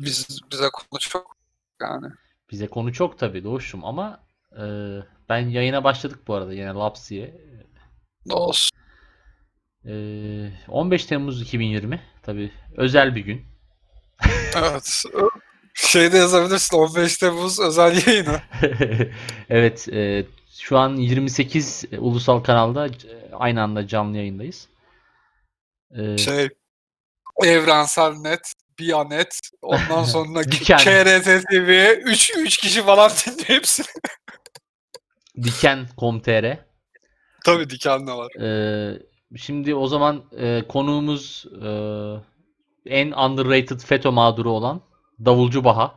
Biz, bize konu çok yani. Bize konu çok tabii Doğuş'um ama e, ben yayına başladık bu arada yine Laps diye. Ne olsun. E, 15 Temmuz 2020 tabii özel bir gün. Evet. Şeyde yazabilirsin 15 Temmuz özel yayını. Evet e, şu an 28 ulusal kanalda aynı anda canlı yayındayız. E, Şey Evrensel Net, Bianet, ondan sonra Diken. KRT TV 3 3 kişi falan dinliyor hepsini. Diken.com.tr Tabii Diken de var. Ee, şimdi o zaman e, konuğumuz e, en underrated FETÖ mağduru olan Davulcu Baha.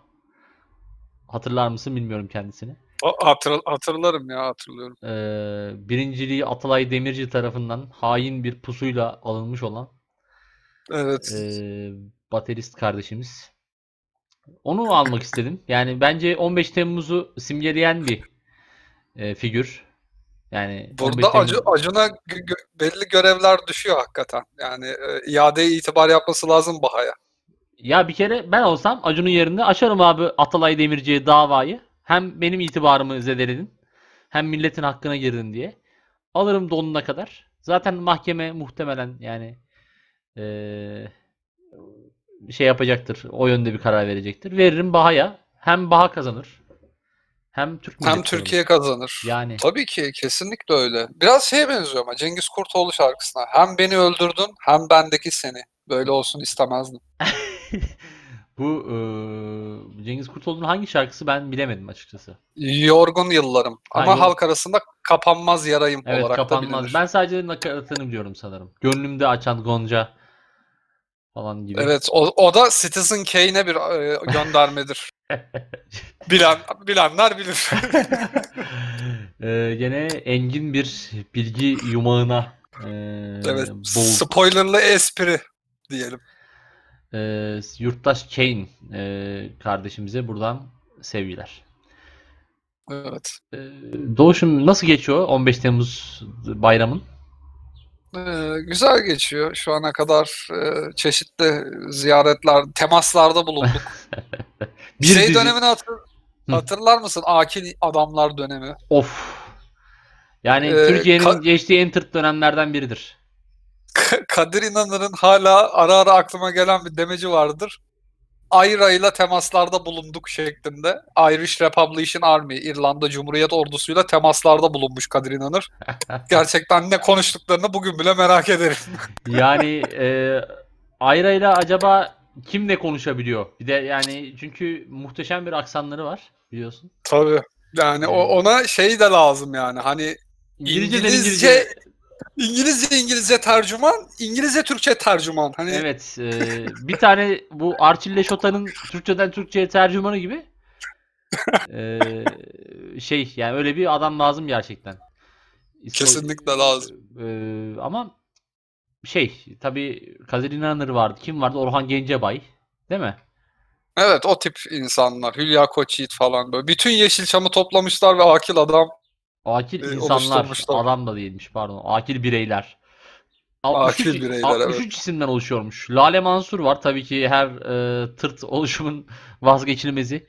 Hatırlar mısın bilmiyorum kendisini. Hatır, hatırlarım ya hatırlıyorum. Ee, birinciliği Atalay Demirci tarafından hain bir pusuyla alınmış olan Evet. e, baterist kardeşimiz. Onu almak istedim. Yani bence 15 Temmuz'u simgeleyen bir e, figür. Yani 15 Burada Acun, Acun'a gö- belli görevler düşüyor hakikaten. Yani e, iadeye itibar yapması lazım Baha'ya. Ya bir kere ben olsam Acun'un yerinde açarım abi Atalay Demirci'ye davayı. Hem benim itibarımı zedeledin. Hem milletin hakkına girdin diye. Alırım donuna kadar. Zaten mahkeme muhtemelen yani eee, şey yapacaktır. O yönde bir karar verecektir. Veririm Baha'ya. Hem Baha kazanır. Hem Türk Hem Türkiye kazanır. kazanır. Yani Tabii ki kesinlikle öyle. Biraz şeye benziyor ama Cengiz Kurtoğlu şarkısına. Hem beni öldürdün hem bendeki seni. Böyle olsun istemezdim. bu eee, Cengiz Kurtoğlu'nun hangi şarkısı ben bilemedim açıkçası. Yorgun yıllarım. Ama yor- halk arasında kapanmaz yarayım Evet olarak da kapanmaz. bilinir. Ben sadece nakaratını biliyorum sanırım. Gönlümde açan Gonca falan gibi. Evet o, o da Citizen Kane'e bir e, göndermedir. Bilen bilenler bilir. Ee, gene engin bir bilgi yumağına ee, evet. boğul- Spoilerlı espri diyelim. Ee, Yurttaş Kane ee, kardeşimize buradan sevgiler. Evet. Ee, Doğuş'um nasıl geçiyor 15 Temmuz bayramın? Ee, güzel geçiyor. Şu ana kadar e, çeşitli ziyaretler, temaslarda bulunduk. Bir şey dizi- dönemini hatır, hatırlar mısın? Akil adamlar dönemi. Of. Yani Ee, Türkiye'nin ka- geçtiği en tırt dönemlerden biridir. Kadir İnanır'ın hala ara ara aklıma gelen bir demeci vardır. Ayra ile temaslarda bulunduk şeklinde. Irish Republican Army, İrlanda Cumhuriyet Ordusu'yla temaslarda bulunmuş Kadir İnanır. Gerçekten ne konuştuklarını bugün bile merak ederim. Yani e, Ayra ile acaba kim ne konuşabiliyor? Bir de yani çünkü muhteşem bir aksanları var biliyorsun. Tabii. Yani o, ona şey de lazım yani. Hani İngilizce İngilizce. İngilizce İngilizce tercüman, İngilizce Türkçe tercüman. Hani Evet. e, bir tane bu Arçille Şota'nın Türkçeden Türkçe'ye tercümanı gibi e, şey yani öyle bir adam lazım gerçekten. İso- kesinlikle lazım. e, ama şey tabii Kadir İnanır vardı. Kim vardı? Orhan Gencebay. Değil mi? Evet o tip insanlar. Hülya Koçyiğit falan böyle. Bütün Yeşilçam'ı toplamışlar ve akil adam Akil e, insanlar, oluşturmuşlar. adam da değilmiş pardon. Akil bireyler. Akil 63, bireyler, 63 isimden oluşuyormuş. Lale Mansur var tabii ki her e, tırt oluşumun vazgeçilmezi.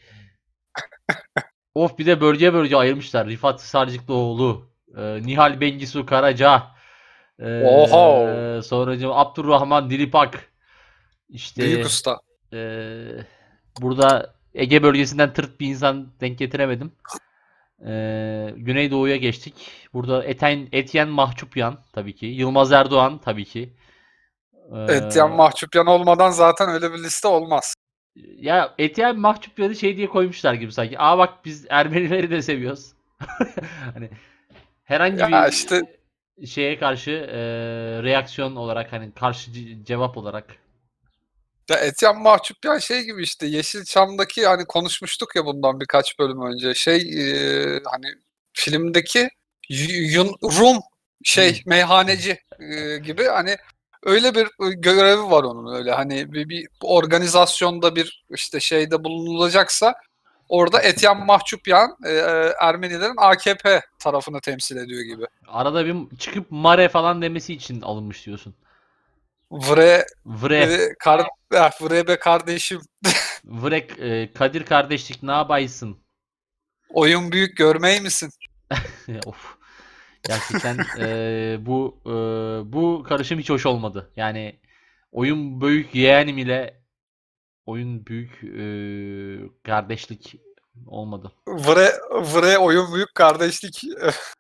of bir de bölge bölge ayırmışlar. Rifat Sarcıklıoğlu, e, Nihal Bengisu Karaca, e, Oha! sonracığım Abdurrahman Dilipak. İşte büyük usta. ee, burada Ege bölgesinden tırt bir insan denk getiremedim. Ee, Güneydoğu'ya geçtik. Burada Eten, Etyen Mahçupyan tabii ki. Yılmaz Erdoğan tabii ki. Ee, Etyen Mahçupyan olmadan zaten öyle bir liste olmaz. ya Etyen Mahçupyan'ı şey diye koymuşlar gibi sanki. Aa bak biz Ermenileri de seviyoruz. hani herhangi Ya bir işte- şeye karşı e, reaksiyon olarak hani karşı ce- cevap olarak Ya Etyen Mahçupyan şey gibi işte Yeşilçam'daki hani konuşmuştuk ya bundan birkaç bölüm önce. Şey e, hani filmdeki Yun, Rum şey meyhaneci e, gibi hani öyle bir görevi var onun öyle hani bir, bir organizasyonda bir işte şeyde bulunulacaksa orada Etyen Mahçupyan e, Ermenilerin AKP tarafını temsil ediyor gibi. arada bir çıkıp Mare falan demesi için alınmış diyorsun. Vre Vre. e, kar- Ah, buraya be kardeşim. Vrek e, Kadir kardeşlik ne yapaysın? Oyun büyük görmey misin? of. Gerçekten e, bu e, bu karışım hiç hoş olmadı. Yani oyun büyük yeğenim ile oyun büyük e, kardeşlik olmadı. Vre, vre oyun büyük kardeşlik.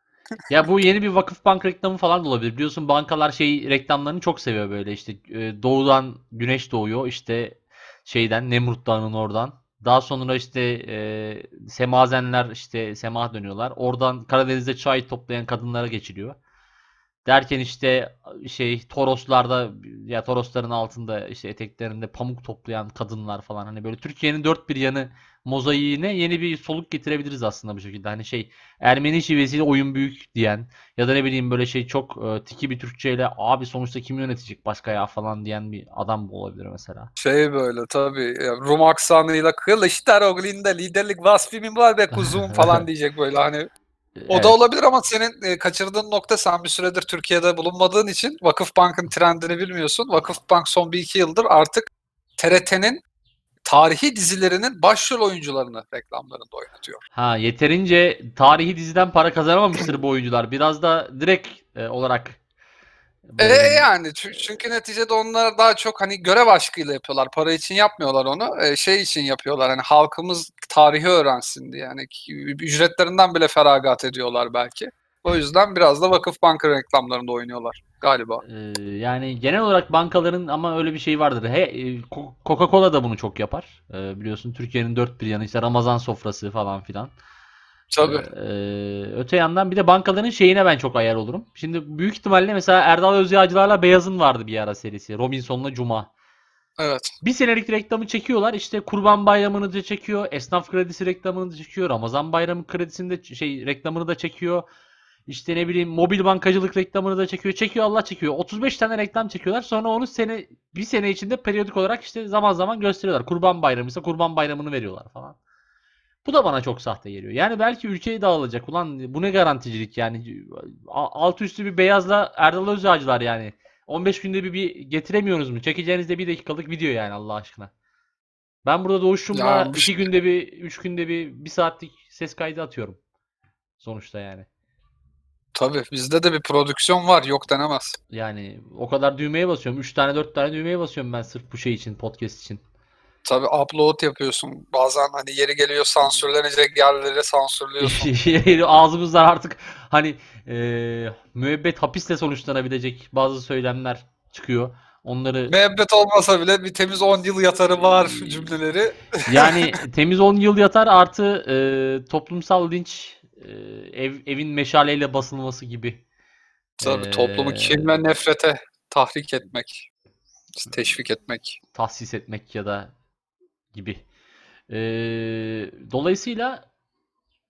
Ya bu yeni bir Vakıfbank reklamı falan da olabilir. Biliyorsun bankalar şey reklamlarını çok seviyor böyle işte e, doğudan güneş doğuyor işte şeyden Nemrut Dağı'nın oradan. Daha sonra işte e, semazenler işte sema dönüyorlar. Oradan Karadeniz'de çay toplayan kadınlara geçiliyor. Derken işte şey Toroslarda ya Torosların altında işte eteklerinde pamuk toplayan kadınlar falan hani böyle Türkiye'nin dört bir yanı mozaiğine yeni bir soluk getirebiliriz aslında bu şekilde. Hani şey Ermeni şivesiyle oyun büyük diyen ya da ne bileyim böyle şey çok e, tiki bir Türkçeyle abi sonuçta kim yönetecek başka ya falan diyen bir adam olabilir mesela. Şey böyle tabii Rum aksanıyla Kılıçdaroğlu'nda liderlik vasfı var be kuzum falan diyecek böyle hani. O Evet. da olabilir ama senin e, kaçırdığın nokta sen bir süredir Türkiye'de bulunmadığın için Vakıfbank'ın trendini bilmiyorsun. Vakıfbank son bir iki yıldır artık TRT'nin tarihi dizilerinin başrol oyuncularını reklamlarında oynatıyor. Ha yeterince tarihi diziden para kazanamamıştır bu oyuncular. Biraz da direkt e, olarak E yani çü- çünkü neticede onlar daha çok hani görev aşkıyla yapıyorlar. Para için yapmıyorlar onu. E, şey için yapıyorlar. Hani halkımız tarihi öğrensin diye. Yani ücretlerinden bile feragat ediyorlar belki. O yüzden biraz da Vakıfbank'ın reklamlarında oynuyorlar galiba. e, yani genel olarak bankaların ama öyle bir şey vardır. He, e, Co- Coca-Cola da bunu çok yapar. E, biliyorsun Türkiye'nin dört bir yanı işte Ramazan sofrası falan filan. Tabii. Ee, öte yandan bir de bankaların şeyine ben çok ayar olurum. Şimdi büyük ihtimalle mesela Erdal Özyağcılar'la Beyaz'ın vardı bir ara serisi. Robinson'la Cuma. Evet. Bir senelik reklamı çekiyorlar. İşte Kurban Bayramı'nı da çekiyor. Esnaf kredisi reklamını da çekiyor. Ramazan Bayramı kredisini de şey reklamını da çekiyor. İşte ne bileyim mobil bankacılık reklamını da çekiyor. Çekiyor Allah çekiyor. 35 tane reklam çekiyorlar. Sonra onu sene bir sene içinde periyodik olarak işte zaman zaman gösteriyorlar. Kurban Bayramı ise Kurban Bayramı'nı veriyorlar falan. Bu da bana çok sahte geliyor. Yani belki ülkeyi dağılacak. Ulan bu ne garanticilik yani. A- Altı üstü bir beyazla Erdal Özyağcılar yani. 15 günde bir, bir getiremiyoruz mu? Çekeceğiniz de bir dakikalık video yani Allah aşkına. Ben burada doğuşumla Ya iki işte- günde bir, üç günde bir, bir saatlik ses kaydı atıyorum. Sonuçta yani. Tabii. Bizde de bir prodüksiyon var. Yok denemez. Yani o kadar düğmeye basıyorum. Üç tane dört tane düğmeye basıyorum ben sırf bu şey için, podcast için. Tabii upload yapıyorsun. Bazen hani yeri geliyor sansürlenecek yerleri sansürlüyorsun. Ağzımızdan artık hani e, müebbet hapisle sonuçlanabilecek bazı söylemler çıkıyor. Onları Müebbet olmasa bile bir temiz 10 yıl yatarı var cümleleri. yani temiz 10 yıl yatar artı e, toplumsal linç e, ev, evin meşaleyle basılması gibi. Tabii toplumu Ee, kin ve nefrete tahrik etmek. Teşvik etmek. tahsis etmek ya da gibi. E, dolayısıyla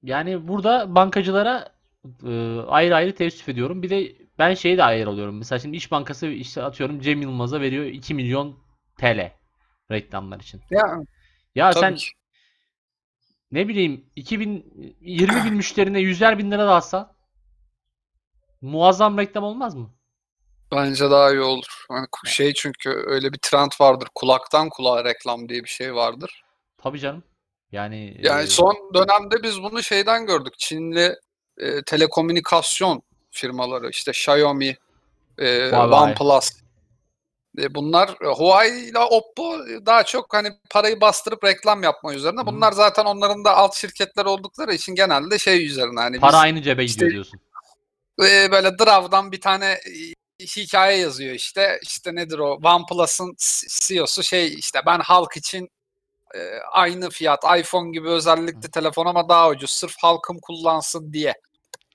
yani burada bankacılara e, ayrı ayrı teessüf ediyorum. Bir de ben şeye de ayrı oluyorum. Mesela şimdi İş Bankası işte atıyorum Cem Yılmaz'a veriyor 2 milyon TL reklamlar için. Ya tabii sen ki. ne bileyim 2000 20 bin müşterine 100'er bin lira da alsan muazzam reklam olmaz mı? Bence daha iyi olur. Ku- şey çünkü öyle bir trend vardır. Kulaktan kulağa reklam diye bir şey vardır. Tabii canım. Yani Yani e, son dönemde biz bunu şeyden gördük. Çinli e, telekomünikasyon firmaları işte Xiaomi, e, Huawei. OnePlus. E, bunlar e, Huawei ile Oppo daha çok hani parayı bastırıp reklam yapma üzerine. Bunlar zaten onların da alt şirketler oldukları için genelde şey üzerine hani para biz aynı cebe gidiyor diyorsun. e, böyle Drav'dan bir tane hikaye yazıyor işte. İşte nedir o? OnePlus'ın CEO'su şey işte ben halk için e, aynı fiyat iPhone gibi özellikli telefon ama daha ucuz sırf halkım kullansın diye.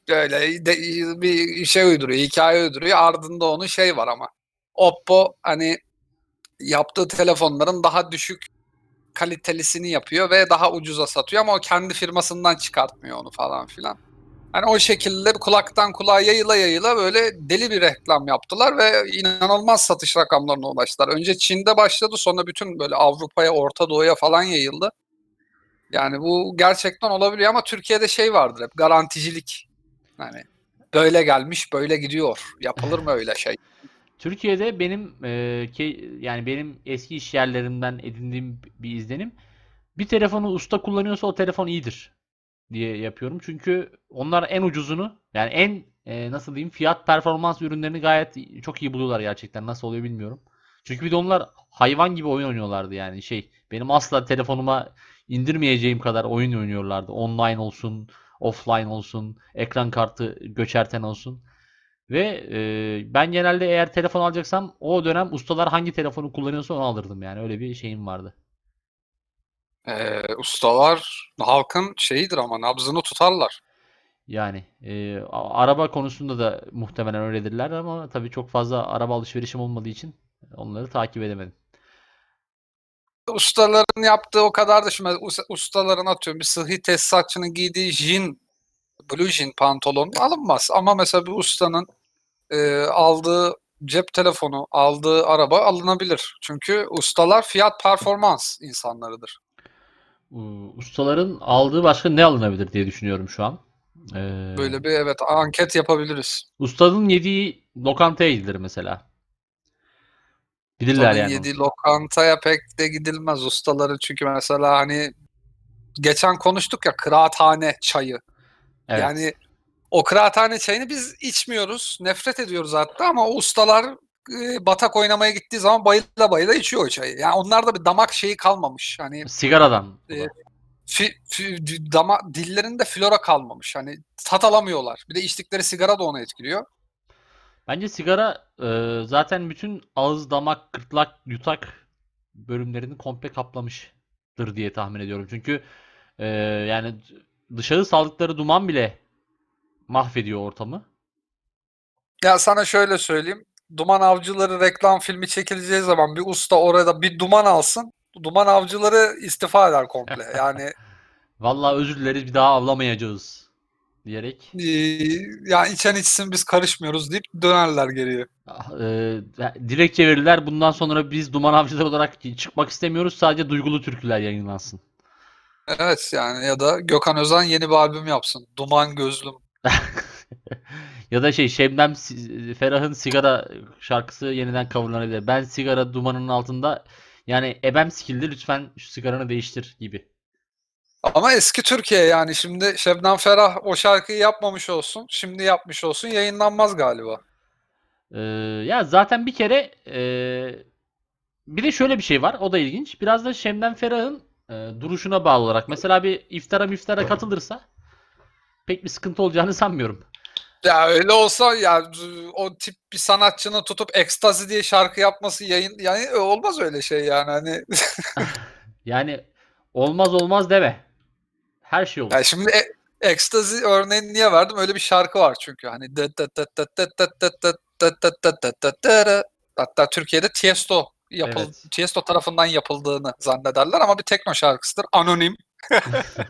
Böyle de, bir şey uyduruyor, hikaye uyduruyor. Ardında onun şey var ama. Oppo hani yaptığı telefonların daha düşük kalitelisini yapıyor ve daha ucuza satıyor ama o kendi firmasından çıkartmıyor onu falan filan. Hani o şekilde kulaktan kulağa yayıla yayıla böyle deli bir reklam yaptılar ve inanılmaz satış rakamlarına ulaştılar. Önce Çin'de başladı sonra bütün böyle Avrupa'ya, Orta Doğu'ya falan yayıldı. Yani bu gerçekten olabiliyor ama Türkiye'de şey vardır hep garanticilik. Yani böyle gelmiş böyle gidiyor. Yapılır mı öyle şey? Türkiye'de benim e, ke- yani benim eski iş yerlerimden edindiğim bir izlenim bir telefonu usta kullanıyorsa o telefon iyidir diye yapıyorum. Çünkü onlar en ucuzunu yani en e, nasıl diyeyim fiyat performans ürünlerini gayet çok iyi buluyorlar gerçekten. Nasıl oluyor bilmiyorum. Çünkü bir de onlar hayvan gibi oyun oynuyorlardı yani şey benim asla telefonuma indirmeyeceğim kadar oyun oynuyorlardı. Online olsun, offline olsun, ekran kartı göçerten olsun. Ve e, ben genelde eğer telefon alacaksam o dönem ustalar hangi telefonu kullanıyorsa onu alırdım yani öyle bir şeyim vardı. Ee, ustalar halkın şeyidir ama nabzını tutarlar. Yani e, araba konusunda da muhtemelen öyledirler ama tabii çok fazla araba alışverişim olmadığı için onları takip edemedim. Ustaların yaptığı o kadar da şimdi us- ustaların atıyorum bir sıhhi tesisatçının giydiği jean, blue jean pantolon alınmaz. Ama mesela bir ustanın e, aldığı cep telefonu, aldığı araba alınabilir. Çünkü ustalar fiyat performans insanlarıdır. U- Ustaların aldığı başka ne alınabilir diye düşünüyorum şu an. E, Böyle bir evet anket yapabiliriz. ustanın yediği lokantaya gidilir mesela. Bilirler Ustanın yani. yediği lokantaya pek de gidilmez ustaların çünkü mesela hani geçen konuştuk ya kıraathane çayı. Evet. Yani o kıraathane çayını biz içmiyoruz. Nefret ediyoruz hatta ama o ustalar e, batak oynamaya gittiği zaman bayıla bayıla içiyor o çayı. Yani onlarda bir damak şeyi kalmamış. Hani Sigaradan. E, fi, fi- dama, dillerinde flora kalmamış. Hani tat alamıyorlar. Bir de içtikleri sigara da onu etkiliyor. Bence sigara e, zaten bütün ağız, damak, gırtlak, yutak bölümlerini komple kaplamıştır diye tahmin ediyorum. Çünkü e, yani dışarı saldıkları duman bile mahvediyor ortamı. Ya sana şöyle söyleyeyim. Duman Avcıları reklam filmi çekileceği zaman bir usta orada bir duman alsın. Duman Avcıları istifa eder komple. Yani Vallahi özür dileriz bir daha avlamayacağız diyerek e, yani içen içsin biz karışmıyoruz deyip dönerler geriye. ah, e, dilekçe verirler. Bundan sonra biz duman avcıları olarak çıkmak istemiyoruz. Sadece duygulu türküler yayınlansın. Evet yani ya da Gökhan Özen yeni bir albüm yapsın. Duman Gözlüm. Ya da şey Şebnem Ferah'ın sigara şarkısı yeniden coverlanabilir. Ben sigara dumanının altında yani ebem sikildi lütfen şu sigaranı değiştir gibi. Ama eski Türkiye yani şimdi Şebnem Ferah o şarkıyı yapmamış olsun. Şimdi yapmış olsun yayınlanmaz galiba. Ee, ya zaten bir kere e, bir de şöyle bir şey var. O da ilginç. Biraz da Şebnem Ferah'ın e, duruşuna bağlı olarak. Mesela bir iftara miftara katılırsa pek bir sıkıntı olacağını sanmıyorum. Ya öyle olsa ya o tip bir sanatçının tutup ekstazi diye şarkı yapması yayın yani olmaz öyle şey yani hani. yani olmaz olmaz deme. Her şey olur. Yani şimdi e, ekstazi örneğini niye verdim? Öyle bir şarkı var çünkü hani hatta Türkiye'de Tiesto yapıl evet. Tiesto tarafından yapıldığını zannederler ama bir tekno şarkısıdır. Anonim.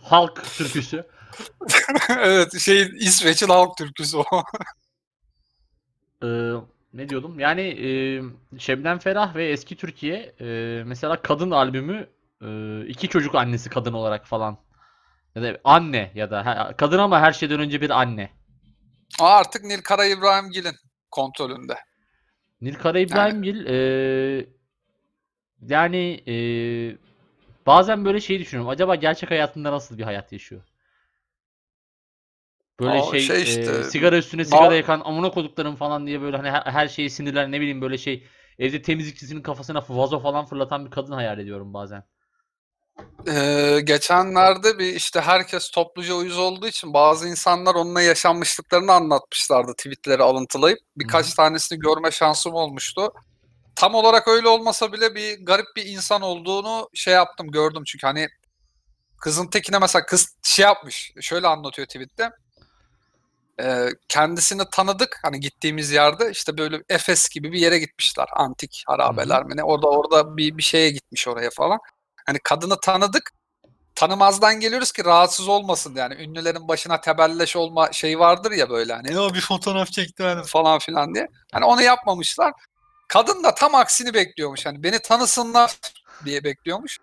Halk türküsü. evet şey İsveç'in halk türküsü o. Ee, ne diyordum? Yani e, Şebnem Ferah ve Eski Türkiye e, mesela kadın albümü e, iki çocuk annesi kadın olarak falan ya da anne ya da ha- kadın ama her şeyden önce bir anne. Artık Nilkara İbrahimgil'in kontrolünde. Nilkara İbrahimgil e, yani e, bazen böyle şey düşünüyorum. Acaba gerçek hayatında nasıl bir hayat yaşıyor? Böyle O şey, şey e, işte, sigara üstüne sigara Ba- yakan amına koduklarım falan diye böyle hani her, her şeyi sinirler ne bileyim böyle şey evde temizlikçisinin kafasına vazo falan fırlatan bir kadın hayal ediyorum bazen. Ee, geçenlerde bir işte herkes topluca uyuz olduğu için bazı insanlar onunla yaşanmışlıklarını anlatmışlardı tweetleri alıntılayıp. Birkaç Hı tanesini görme şansım olmuştu. Tam olarak öyle olmasa bile bir garip bir insan olduğunu şey yaptım gördüm çünkü hani kızın tekine mesela kız şey yapmış şöyle anlatıyor tweette. Ee, kendisini tanıdık hani gittiğimiz yerde işte böyle Efes gibi bir yere gitmişler antik harabeler mi ne orada orada bir bir şeye gitmiş oraya falan. Hani kadını tanıdık tanımazdan geliyoruz ki rahatsız olmasın yani ünlülerin başına tebelleş olma şeyi vardır ya böyle hani ya bir fotoğraf çekti hani falan filan diye. Hani onu yapmamışlar. Kadın da tam aksini bekliyormuş hani beni tanısınlar diye bekliyormuş.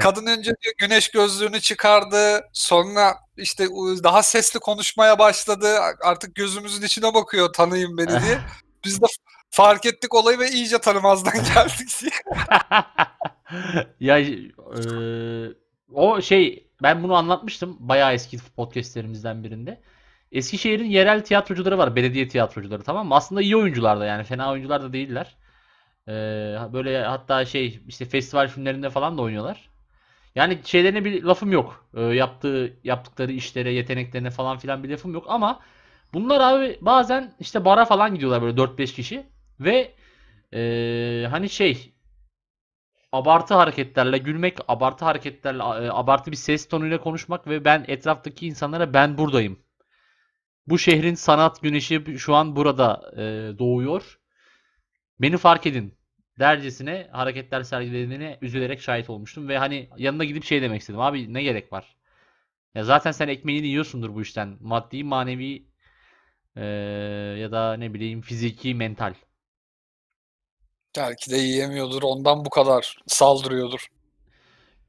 Kadın önce diyor güneş gözlüğünü çıkardı. Sonra işte daha sesli konuşmaya başladı. Artık gözümüzün içine bakıyor tanıyın beni diye. Biz de fark ettik olayı ve iyice tanımazdan geldik diye. ya e, o şey ben bunu anlatmıştım bayağı eski podcastlerimizden birinde. Eskişehir'in yerel tiyatrocuları var. Belediye tiyatrocuları tamam mı? Aslında iyi oyuncular da yani fena oyuncular da değiller. Ee, böyle hatta şey işte festival filmlerinde falan da oynuyorlar. Yani şeylerine bir lafım yok. Ee, yaptığı yaptıkları işlere, yeteneklerine falan filan bir lafım yok ama bunlar abi bazen işte bara falan gidiyorlar böyle 4-5 kişi ve ee, hani şey abartı hareketlerle gülmek, abartı hareketlerle e, abartı bir ses tonuyla konuşmak ve ben etraftaki insanlara ben buradayım. Bu şehrin sanat güneşi şu an burada e, doğuyor. Beni fark edin dercesine hareketler sergilediğine üzülerek şahit olmuştum ve hani yanına gidip şey demek istedim. Abi ne gerek var? Ya zaten sen ekmeğini yiyorsundur bu işten. Maddi, manevi e, ya da ne bileyim fiziki, mental. Belki de yiyemiyordur. Ondan bu kadar saldırıyordur.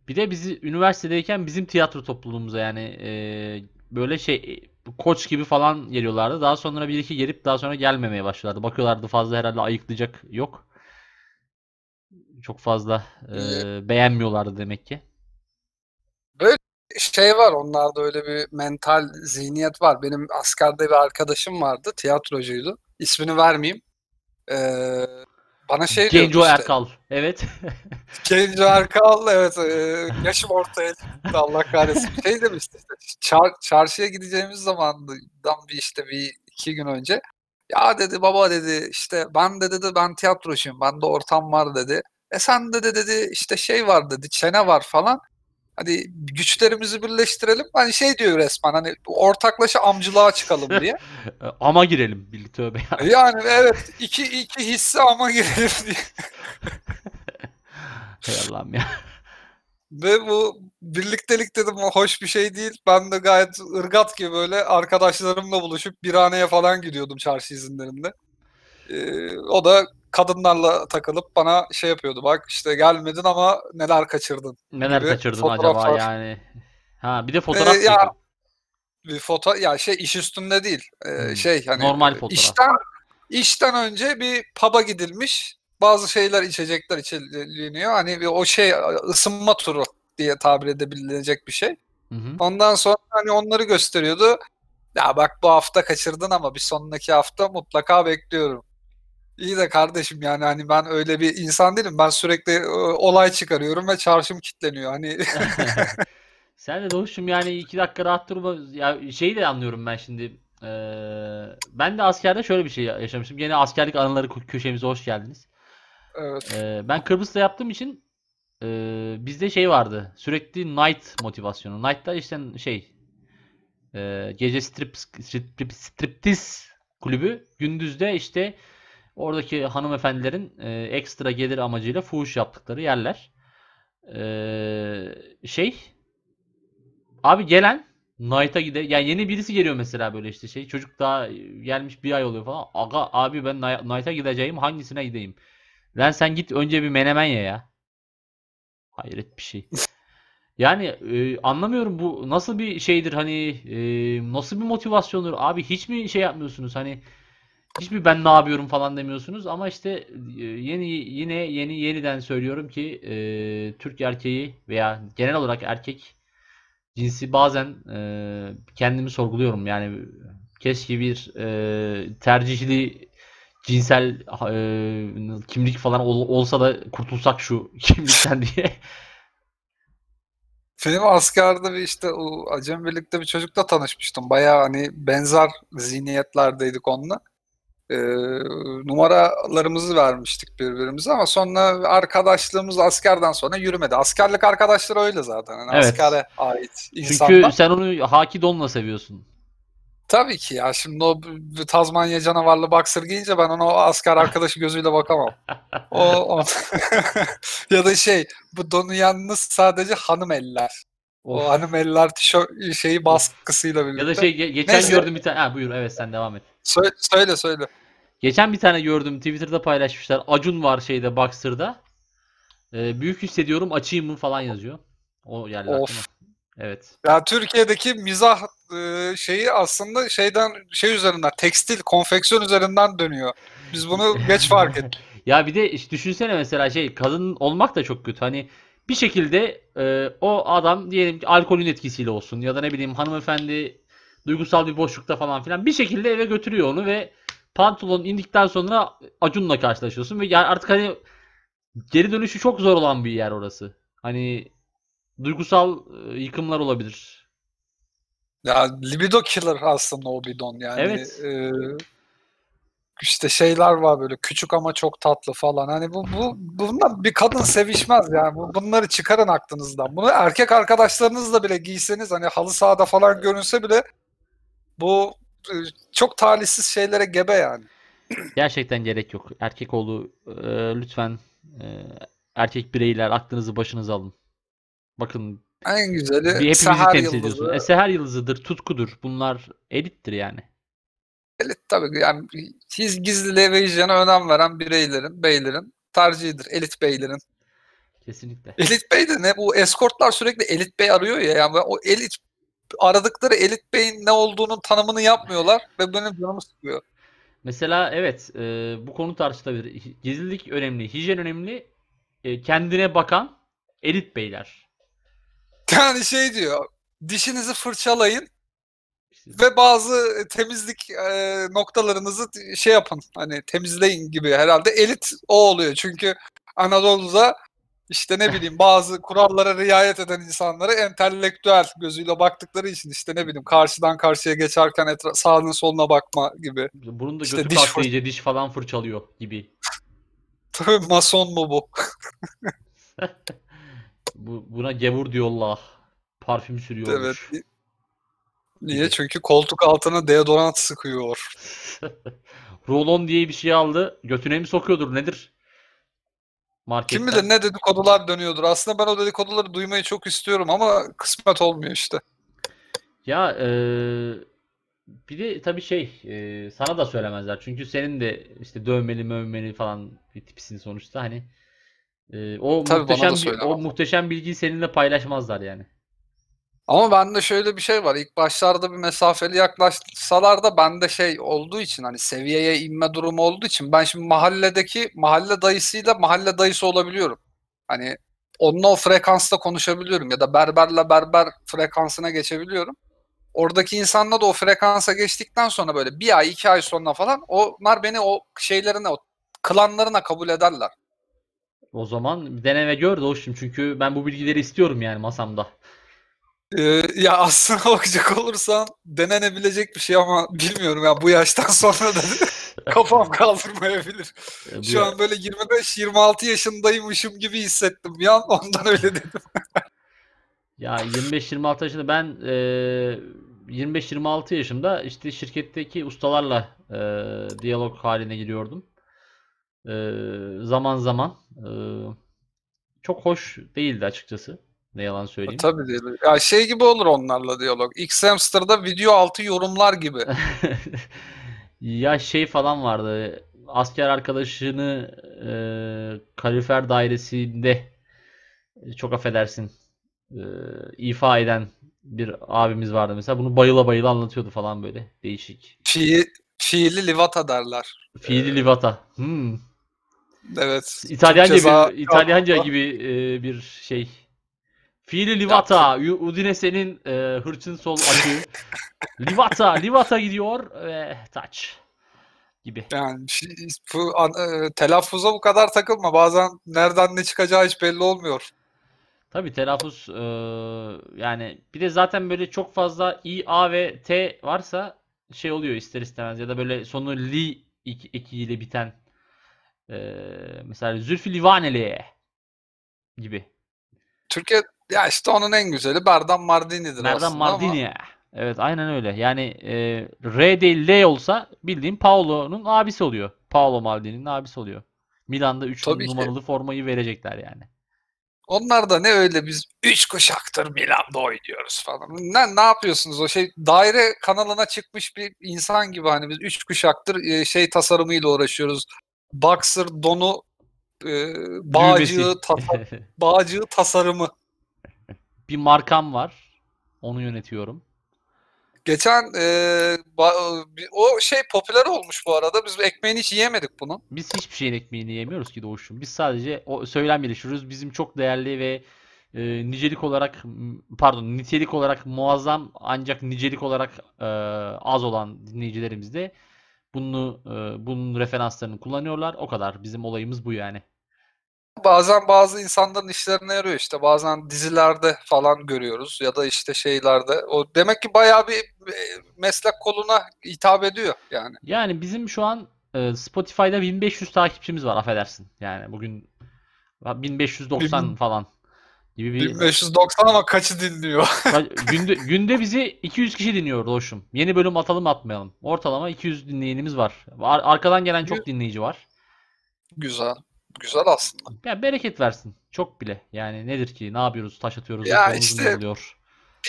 Bir de bizi üniversitedeyken bizim tiyatro topluluğumuza yani e, böyle şey koç gibi falan geliyorlardı. Daha sonra bir iki gelip daha sonra gelmemeye başladılar. Bakıyorlardı fazla herhalde ayıklayacak yok. Çok fazla e, beğenmiyorlardı demek ki. Şey var onlarda öyle bir mental zihniyet var. Benim askerde bir arkadaşım vardı. Tiyatrocuydu. İsmini vermeyeyim. Ee, bana şey Genco diyordu işte. Erkal. Evet. Genco Erkal evet. E, yaşım ortaya çıktı Allah kahretsin. Şey demişti işte. Çar, çarşıya gideceğimiz zamandan bir işte bir iki gün önce. Ya dedi baba dedi işte ben de dedi ben tiyatrocuyum. Bende ortam var dedi. E sen de dedi işte şey var dedi çene var falan. Hani güçlerimizi birleştirelim. Hani şey diyor resmen hani ortaklaşa amcılığa çıkalım diye. ama girelim bir tövbe ya. Yani evet iki, iki hisse ama girelim diye. Hay Allah'ım ya. Ve bu birliktelik dedim hoş bir şey değil. Ben de gayet ırgat gibi böyle arkadaşlarımla buluşup birhaneye falan gidiyordum çarşı izinlerinde. Ee, o da kadınlarla takılıp bana şey yapıyordu. Bak işte gelmedin ama neler kaçırdın. Neler kaçırdın fotoğraflar. acaba yani? Ha bir de fotoğraf Ee, ya. Bir foto ya şey iş üstünde değil. Ee, Hmm. Şey hani Normal fotoğraf. işten işten önce bir pub'a gidilmiş. Bazı şeyler içecekler içileniyor. Hani bir o şey ısınma turu diye tabir edebilecek bir şey. Hı hı. Ondan sonra hani onları gösteriyordu. Ya bak bu hafta kaçırdın ama bir sonraki hafta mutlaka bekliyorum. İyi de kardeşim yani hani ben öyle bir insan değilim. Ben sürekli e, olay çıkarıyorum ve çarşım kitleniyor. Hani Sen de Doğuş'um yani iki dakika rahat durma. Ya şeyi de anlıyorum ben şimdi. Ee, ben de askerde şöyle bir şey yaşamıştım. Gene askerlik anıları kö- köşemize hoş geldiniz. evet. Ee, ben Kıbrıs'ta yaptığım için e, bizde şey vardı. Sürekli night motivasyonu. Night'ta işte şey e, gece strip, strip striptiz kulübü. Gündüzde işte oradaki hanımefendilerin e, ekstra gelir amacıyla fuhuş yaptıkları yerler. Ee, şey abi gelen Knight'a gide yani yeni birisi geliyor mesela böyle işte şey çocuk daha gelmiş bir ay oluyor falan. Aga abi ben Knight- Knight'a gideceğim hangisine gideyim? Lan sen git önce bir menemen ye ya. Hayret bir şey. Yani e, anlamıyorum bu nasıl bir şeydir hani e, nasıl bir motivasyondur abi hiç mi şey yapmıyorsunuz hani hiç mi ben ne yapıyorum falan demiyorsunuz ama işte e, yeni yine yeni yeniden söylüyorum ki e, Türk erkeği veya genel olarak erkek cinsi bazen e, kendimi sorguluyorum yani keşke bir e, tercihli cinsel e, kimlik falan ol- olsa da kurtulsak şu kimlikten diye. Benim askerde bir işte o Acem Birlik'te bir çocukla tanışmıştım. Bayağı hani benzer zihniyetlerdeydik onunla. Ee, numaralarımızı vermiştik birbirimize ama sonra arkadaşlığımız askerden sonra yürümedi. Askerlik arkadaşları öyle zaten. Hani Evet. askere ait Çünkü insanlar. sen onu Haki Don'la seviyorsun. Tabii ki ya. Şimdi o Tazmanya canavarlı boxer giyince ben ona o asker arkadaşı gözüyle bakamam. O, o- ya da şey bu donu yalnız sadece hanım eller. Of. O hanım eller tişört şeyi baskısıyla birlikte. Ya da şey ge- geçen Neyse. gördüm bir tane. Ha buyur evet sen devam et. Söyle söyle. söyle. Geçen bir tane gördüm Twitter'da paylaşmışlar. Acun var şeyde Boxer'da. Ee, büyük hissediyorum açayım mı falan yazıyor. O geldi Of. aklıma. Evet. Ya Türkiye'deki mizah e, şeyi aslında şeyden şey üzerinden tekstil, konfeksiyon üzerinden dönüyor. Biz bunu geç fark ettik. Ya bir de işte düşünsene mesela şey kadın olmak da çok kötü. Hani bir şekilde e, o adam diyelim ki alkolün etkisiyle olsun ya da ne bileyim hanımefendi duygusal bir boşlukta falan filan bir şekilde eve götürüyor onu ve pantolon indikten sonra Acun'la karşılaşıyorsun ve yani artık hani geri dönüşü çok zor olan bir yer orası. Hani duygusal e, yıkımlar olabilir. Ya libido killer aslında o bidon yani. Evet. e, işte şeyler var böyle küçük ama çok tatlı falan. Hani bu bu bundan bir kadın sevişmez yani. Bu, bunları çıkarın aklınızdan. Bunu erkek arkadaşlarınızla bile giyseniz hani halı sahada falan görünse bile bu e, çok talihsiz şeylere gebe yani. Gerçekten gerek yok. Erkek oğlu e, lütfen e, erkek bireyler aklınızı başınıza alın. Bakın En bir güzeli hepimizi Seher temsil Yıldızı. ediyorsun. E, seher yıldızıdır, tutkudur. Bunlar elittir yani. Elit tabii yani hiç gizliliğe ve hijyene önem veren bireylerin, beylerin tercihidir. Elit beylerin. Kesinlikle. Elit bey de ne? Bu eskortlar sürekli elit bey arıyor ya. Yani o elit aradıkları elit beyin ne olduğunun tanımını yapmıyorlar ve benim canımı sıkıyor. Mesela evet e, bu konu tartışılabilir. Gizlilik önemli, hijyen önemli. E, kendine bakan elit beyler. Yani şey diyor. Dişinizi fırçalayın ve bazı temizlik e, noktalarınızı şey yapın. Hani temizleyin gibi herhalde elit o oluyor. Çünkü Anadolu'da işte ne bileyim bazı kurallara riayet eden insanlara entelektüel gözüyle baktıkları için işte ne bileyim karşıdan karşıya geçerken etra- sağına soluna bakma gibi. bunun da İşte götü diş kalktı fır- iyice diş falan fırçalıyor gibi. Tabii mason mu bu? Bu, buna gevur diyorlar. Parfüm Evet. sürüyormuş. Niye? Gibi. Çünkü koltuk altına deodorant sıkıyor. Rolon diye bir şey aldı. Götüne mi sokuyordur nedir? Marketten. Kim bilir ne dedikodular dönüyordur. Aslında ben o dedikoduları duymayı çok istiyorum ama kısmet olmuyor işte. Ya eee, bir de tabii şey eee, sana da söylemezler. Çünkü senin de işte dövmeli mövmeli falan bir tipisin sonuçta hani. Eee, o Tabii muhteşem o muhteşem bilgiyi seninle paylaşmazlar yani. Ama bende şöyle bir şey var. İlk başlarda bir mesafeli yaklaşsalar da bende şey olduğu için hani seviyeye inme durumu olduğu için ben şimdi mahalledeki mahalle dayısıyla mahalle dayısı olabiliyorum. Hani onunla o frekansta konuşabiliyorum ya da berberle berber frekansına geçebiliyorum. Oradaki insanla da o frekansa geçtikten sonra böyle bir ay iki ay sonra falan onlar beni o şeylerine o klanlarına kabul ederler. O zaman bir dene ve gör Doğuş'um. Çünkü ben bu bilgileri istiyorum yani masamda. Ee, ya aslına bakacak olursan denenebilecek bir şey ama bilmiyorum ya bu yaştan sonra da kafam kaldırmayabilir. Bu Şu ya- an böyle 25-26 yaşındaymışım gibi hissettim an ondan öyle dedim. Ya 25-26 yaşında ben eee 25-26 yaşımda işte şirketteki ustalarla eee, diyalog haline giriyordum. Eee, zaman zaman eee, çok hoş değildi açıkçası. Ne yalan söyleyeyim. Tabii değil. Ya şey gibi olur onlarla diyalog. X-Hamster'da video altı yorumlar gibi. Ya şey falan vardı. Asker arkadaşını eee kalorifer dairesinde çok affedersin eee, ifa eden bir abimiz vardı mesela. Bunu bayıla bayıla anlatıyordu falan böyle. Değişik. Fiil, fiili livata derler. Fiili livata. Hmm. Evet. İtalyanca ceza bir İtalyanca gibi e, bir şey. Fiili livata. Udinese'nin e, hırçın sol açığı. livata, livata gidiyor ve taç gibi. Yani bu an- e, telaffuza bu kadar takılma. Bazen nereden ne çıkacağı hiç belli olmuyor. Tabii telaffuz e, yani bir de zaten böyle çok fazla i, a ve t varsa şey oluyor ister istemez ya da böyle sonu li ek- ekiyle biten e, mesela Zülfü Livaneli gibi. Türkiye ya işte onun en güzeli Berdan Mardini'dir Merdan aslında ama Mardini. Evet aynen öyle. Yani e, R değil L olsa bildiğin Paolo'nun abisi oluyor. Paolo Maldini'nin abisi oluyor. Milan'da 3 Tabii ki. numaralı formayı verecekler yani. onlar da ne öyle biz üç kuşaktır Milan'da oynuyoruz falan. Ne, ne yapıyorsunuz o şey daire kanalına çıkmış bir insan gibi hani biz üç kuşaktır e, şey tasarımıyla uğraşıyoruz. Boxer donu e, bağcığı, tasa- bağcığı tasarımı. Bir markam var. Onu yönetiyorum. Geçen e, bir- o şey popüler olmuş bu arada. Biz ekmeğini hiç yiyemedik bunun. Biz hiçbir şeyin ekmeğini yemiyoruz ki Doğuş'um. Biz sadece o söylem geliştiriyoruz. Bizim çok değerli ve e, nicelik olarak pardon nitelik olarak muazzam ancak nicelik olarak e, az olan dinleyicilerimiz de bunu e, bunun referanslarını kullanıyorlar. O kadar. Bizim olayımız bu yani. Bazen bazı insanların işlerine yarıyor işte. Bazen dizilerde falan görüyoruz ya da işte şeylerde. O demek ki bayağı bir meslek koluna hitap ediyor yani. Yani bizim şu an e, Spotify'da 1500 takipçimiz var affedersin. Yani bugün 1590 Bin- falan gibi bir 1590 ama kaçı dinliyor? Günde günde bizi 200 kişi dinliyor Doğuş'um. Yeni bölüm atalım atmayalım. Ortalama 200 dinleyenimiz var. Ar- arkadan gelen çok dinleyici var. Güzel. Güzel aslında. Ya bereket versin. Çok bile. Yani nedir ki? Ne yapıyoruz? Taş atıyoruz. Ya işte- oluyor?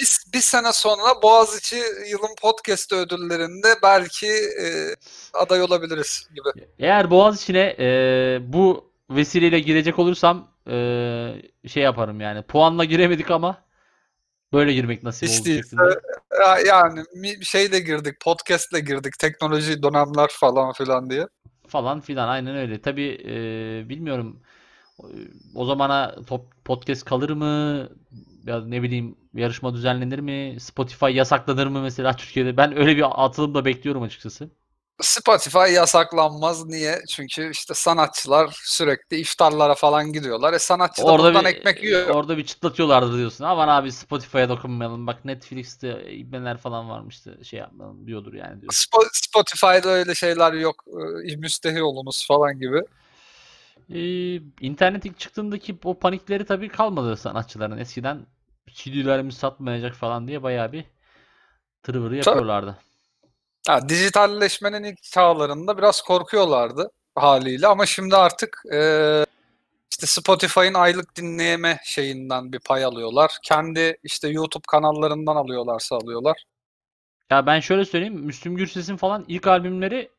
Bir, bir sene sonra Boğaziçi yılın podcast ödüllerinde belki e, aday olabiliriz gibi. Eğer Boğaziçi'ne e, bu vesileyle girecek olursam e, şey yaparım yani. Puanla giremedik ama böyle girmek nasip Hiç oldu şeklinde. Ya- Yani şeyle girdik, podcastle girdik, teknoloji dönemler falan filan diye. Falan filan aynen öyle. Tabii e, bilmiyorum o zamana top, podcast kalır mı ya ne bileyim yarışma düzenlenir mi? Spotify yasaklanır mı mesela Türkiye'de? Ben öyle bir atılım da bekliyorum açıkçası. Spotify yasaklanmaz. Niye? Çünkü işte sanatçılar sürekli iftarlara falan gidiyorlar. E sanatçı da Orada bundan bir ekmek yiyor. orada bir çıtlatıyorlardır diyorsun. Aman abi Spotify'a dokunmayalım. Bak Netflix'te ibneler falan varmıştı. Şey yapmayalım diyordur yani diyorsun. Spo- Spotify'da öyle şeyler yok. E, Müstehi olunuz falan gibi. Ee, internet ilk çıktığındaki o panikleri tabii kalmadı sanatçıların. Eskiden CD'lerimiz satmayacak falan diye bayağı bir tırvırı yapıyorlardı. Ha, dijitalleşmenin ilk çağlarında biraz korkuyorlardı haliyle ama şimdi artık e, işte Spotify'ın aylık dinleyeme şeyinden bir pay alıyorlar. Kendi işte YouTube kanallarından alıyorlarsa alıyorlar. Ya ben şöyle söyleyeyim. Müslüm Gürses'in falan ilk albümleri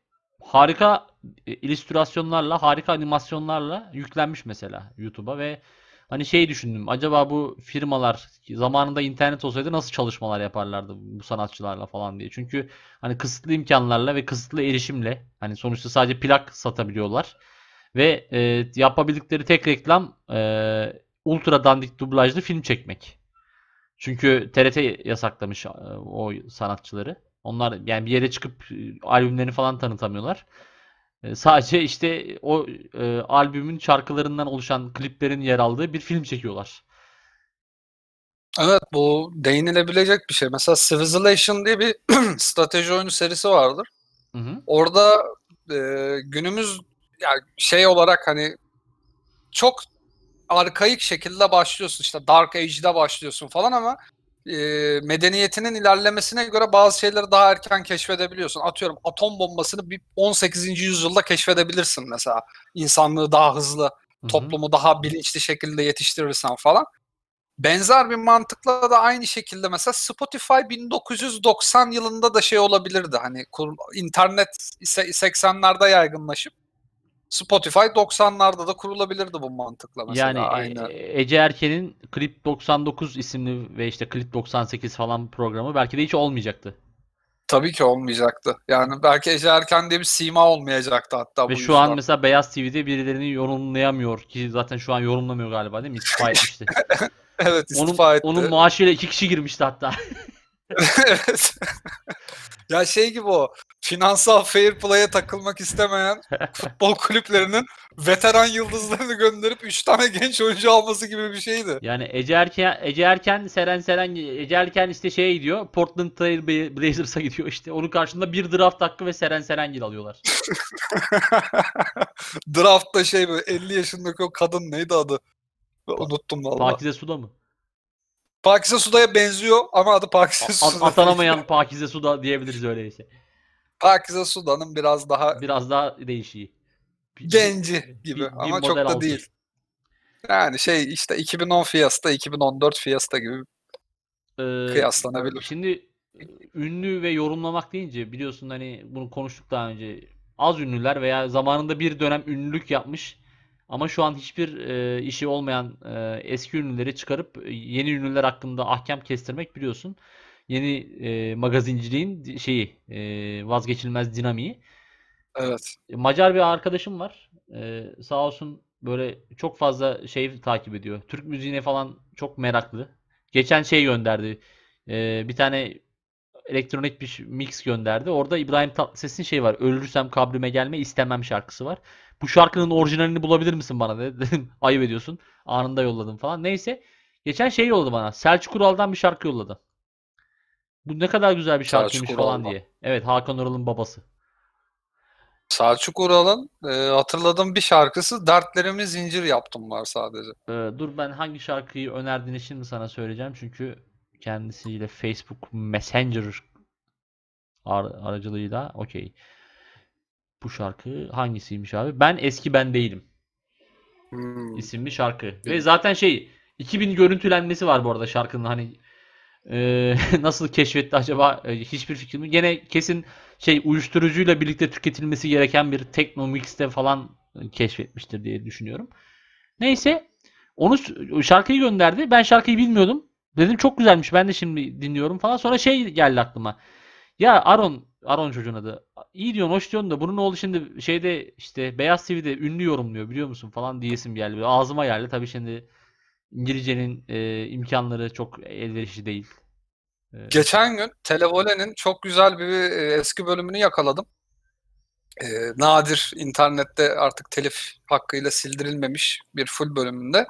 harika e, illüstrasyonlarla, harika animasyonlarla yüklenmiş mesela YouTube'a ve hani şey düşündüm. Acaba bu firmalar zamanında internet olsaydı nasıl çalışmalar yaparlardı bu sanatçılarla falan diye. Çünkü hani kısıtlı imkanlarla ve kısıtlı erişimle hani sonuçta sadece plak satabiliyorlar ve e, yapabildikleri tek reklam e, ultra dandik dublajlı film çekmek. Çünkü TRT yasaklamış e, o sanatçıları. Onlar yani bir yere çıkıp e, albümlerini falan tanıtamıyorlar. E, Sadece işte o e, albümün şarkılarından oluşan kliplerin yer aldığı bir film çekiyorlar. Evet bu değinilebilecek bir şey. Mesela Civilization diye bir strateji oyunu serisi vardır. Hı hı. Orada e, günümüz yani şey olarak hani çok arkaik şekilde başlıyorsun işte Dark Age'de başlıyorsun falan ama e, medeniyetinin ilerlemesine göre bazı şeyleri daha erken keşfedebiliyorsun. Atıyorum atom bombasını bir 18. yüzyılda keşfedebilirsin mesela. İnsanlığı daha hızlı, Hı hı. toplumu daha bilinçli şekilde yetiştirirsen falan. Benzer bir mantıkla da aynı şekilde mesela Spotify 1990 yılında da şey olabilirdi. Hani internet ise 80'lerde yaygınlaşıp Spotify 90'larda da kurulabilirdi bu mantıkla mesela Yani e, aynı. Ece Erken'in Clip 99 isimli ve işte Clip 98 falan programı belki de hiç olmayacaktı. Tabii ki olmayacaktı. Yani belki Ece Erken diye bir sima olmayacaktı hatta Ve bu şu an yüzden. mesela Beyaz TV'de birilerini yorumlayamıyor ki zaten şu an yorumlamıyor galiba değil mi? İstifa etmişti. Evet Onun, istifa etti. onun maaşıyla iki kişi girmişti hatta. evet. ya şey gibi o finansal fair play'e takılmak istemeyen futbol kulüplerinin veteran yıldızlarını gönderip 3 tane genç oyuncu alması gibi bir şeydi. Yani Ece Erken, Ece Erken, Seren Seren, Ece Erken işte şeye gidiyor. Portland Trail Bla- Blazers'a gidiyor işte. Onun karşında bir draft hakkı ve Seren Serengil alıyorlar. Draft'ta şey böyle 50 yaşındaki o kadın neydi adı? Unuttum valla. Pakize Suda mı? Pakize Suda'ya benziyor ama adı Pakize Suda. atanamayan Pakize Suda diyebiliriz öyleyse. Pakize Suda'nın biraz daha Biraz daha değişiği. Bir- genci gibi bir- ama çok model da altı. değil. Yani şey işte 2010 Fiesta, 2014 Fiesta gibi Ee, kıyaslanabilir. Şimdi e, ünlü ve yorumlamak deyince biliyorsun hani bunu konuştuk daha önce. Az ünlüler veya zamanında bir dönem ünlülük yapmış ama şu an hiçbir e, işi olmayan e, eski ünlüleri çıkarıp e, yeni ünlüler hakkında ahkam kestirmek biliyorsun. Yeni e, magazinciliğin şeyi e, vazgeçilmez dinamiği. Evet. Macar bir arkadaşım var. Ee, sağ olsun böyle çok fazla şey takip ediyor. Türk müziğine falan çok meraklı. Geçen şey gönderdi. Ee, bir tane elektronik bir mix gönderdi. Orada İbrahim Tatlıses'in şey var. Ölürsem kabrime gelme istemem şarkısı var. Bu şarkının orijinalini bulabilir misin bana dedi. Dedim ayıp ediyorsun. Anında yolladım falan. Neyse. Geçen şey yolladı bana. Selçuk Ural'dan bir şarkı yolladı. Bu ne kadar güzel bir Selçuk şarkıymış falan Ural'dan. diye. Evet Hakan Ural'ın babası. Selçuk Ural'ın e, hatırladığım bir şarkısı Dertlerimi Zincir Yaptım var sadece. Ee, dur ben hangi şarkıyı önerdiğini şimdi sana söyleyeceğim. Çünkü kendisiyle Facebook Messenger ar- aracılığıyla okey. Bu şarkı hangisiymiş abi? Ben eski ben değilim Hmm. isimli şarkı. Ve zaten şey 2000 görüntülenmesi var bu arada şarkının hani e, nasıl keşfetti acaba E, hiçbir fikrim yok. Gene kesin şey uyuşturucuyla birlikte tüketilmesi gereken bir techno mixte falan keşfetmiştir diye düşünüyorum. Neyse onu şarkıyı gönderdi. Ben şarkıyı bilmiyordum. Dedim çok güzelmiş. Ben de şimdi dinliyorum falan. Sonra şey geldi aklıma. Ya Aron Aron çocuğun adı. İyi diyorsun, hoş diyorsun da bunun oğlu şimdi şeyde işte Beyaz TV'de ünlü yorumluyor biliyor musun falan diyesim geldi. Ağzıma geldi. Tabii şimdi İngilizcenin e, imkanları çok elverişli değil. E, Geçen gün Televole'nin çok güzel bir e, eski bölümünü yakaladım. E, nadir internette artık telif hakkıyla sildirilmemiş bir full bölümünde.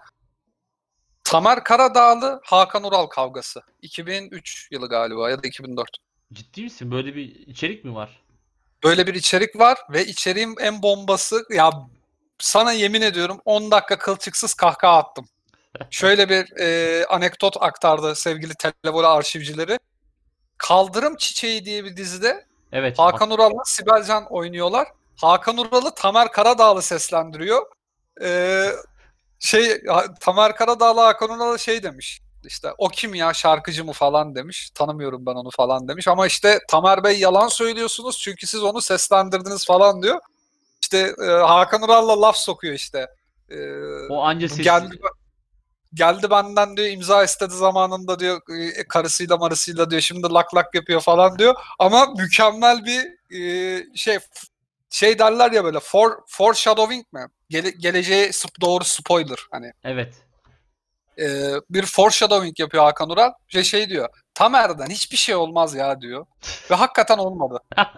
Tamer Karadağlı Hakan Ural kavgası. 2003 yılı galiba ya da 2004. ciddi misin? Böyle bir içerik mi var? Böyle bir içerik var ve içeriğin en bombası ya sana yemin ediyorum 10 dakika kılçıksız kahkaha attım. Şöyle bir e, anekdot aktardı sevgili Televole arşivcileri. Kaldırım Çiçeği diye bir dizide Evet. Hakan Ural'la Sibel Can oynuyorlar. Hakan Ural'ı Tamer Karadağlı seslendiriyor. Ee, şey Tamer Karadağlı Hakan Ural'a şey demiş. İşte o kim ya şarkıcı mı falan demiş. Tanımıyorum ben onu falan demiş. Ama işte Tamer Bey yalan söylüyorsunuz çünkü siz onu seslendirdiniz falan diyor. İşte e, Hakan Ural'la laf sokuyor işte. Ee, O anca bu sesi- geldi, geldi benden diyor imza istedi zamanında diyor e, karısıyla marısıyla diyor şimdi lak lak yapıyor falan diyor. Ama mükemmel bir e, şey şey derler ya böyle for, foreshadowing mi? Gele, geleceğe doğru spoiler hani. Evet. E, bir foreshadowing yapıyor Hakan Ural ve şey diyor. Tamer'den hiçbir şey olmaz ya diyor. Ve hakikaten olmadı.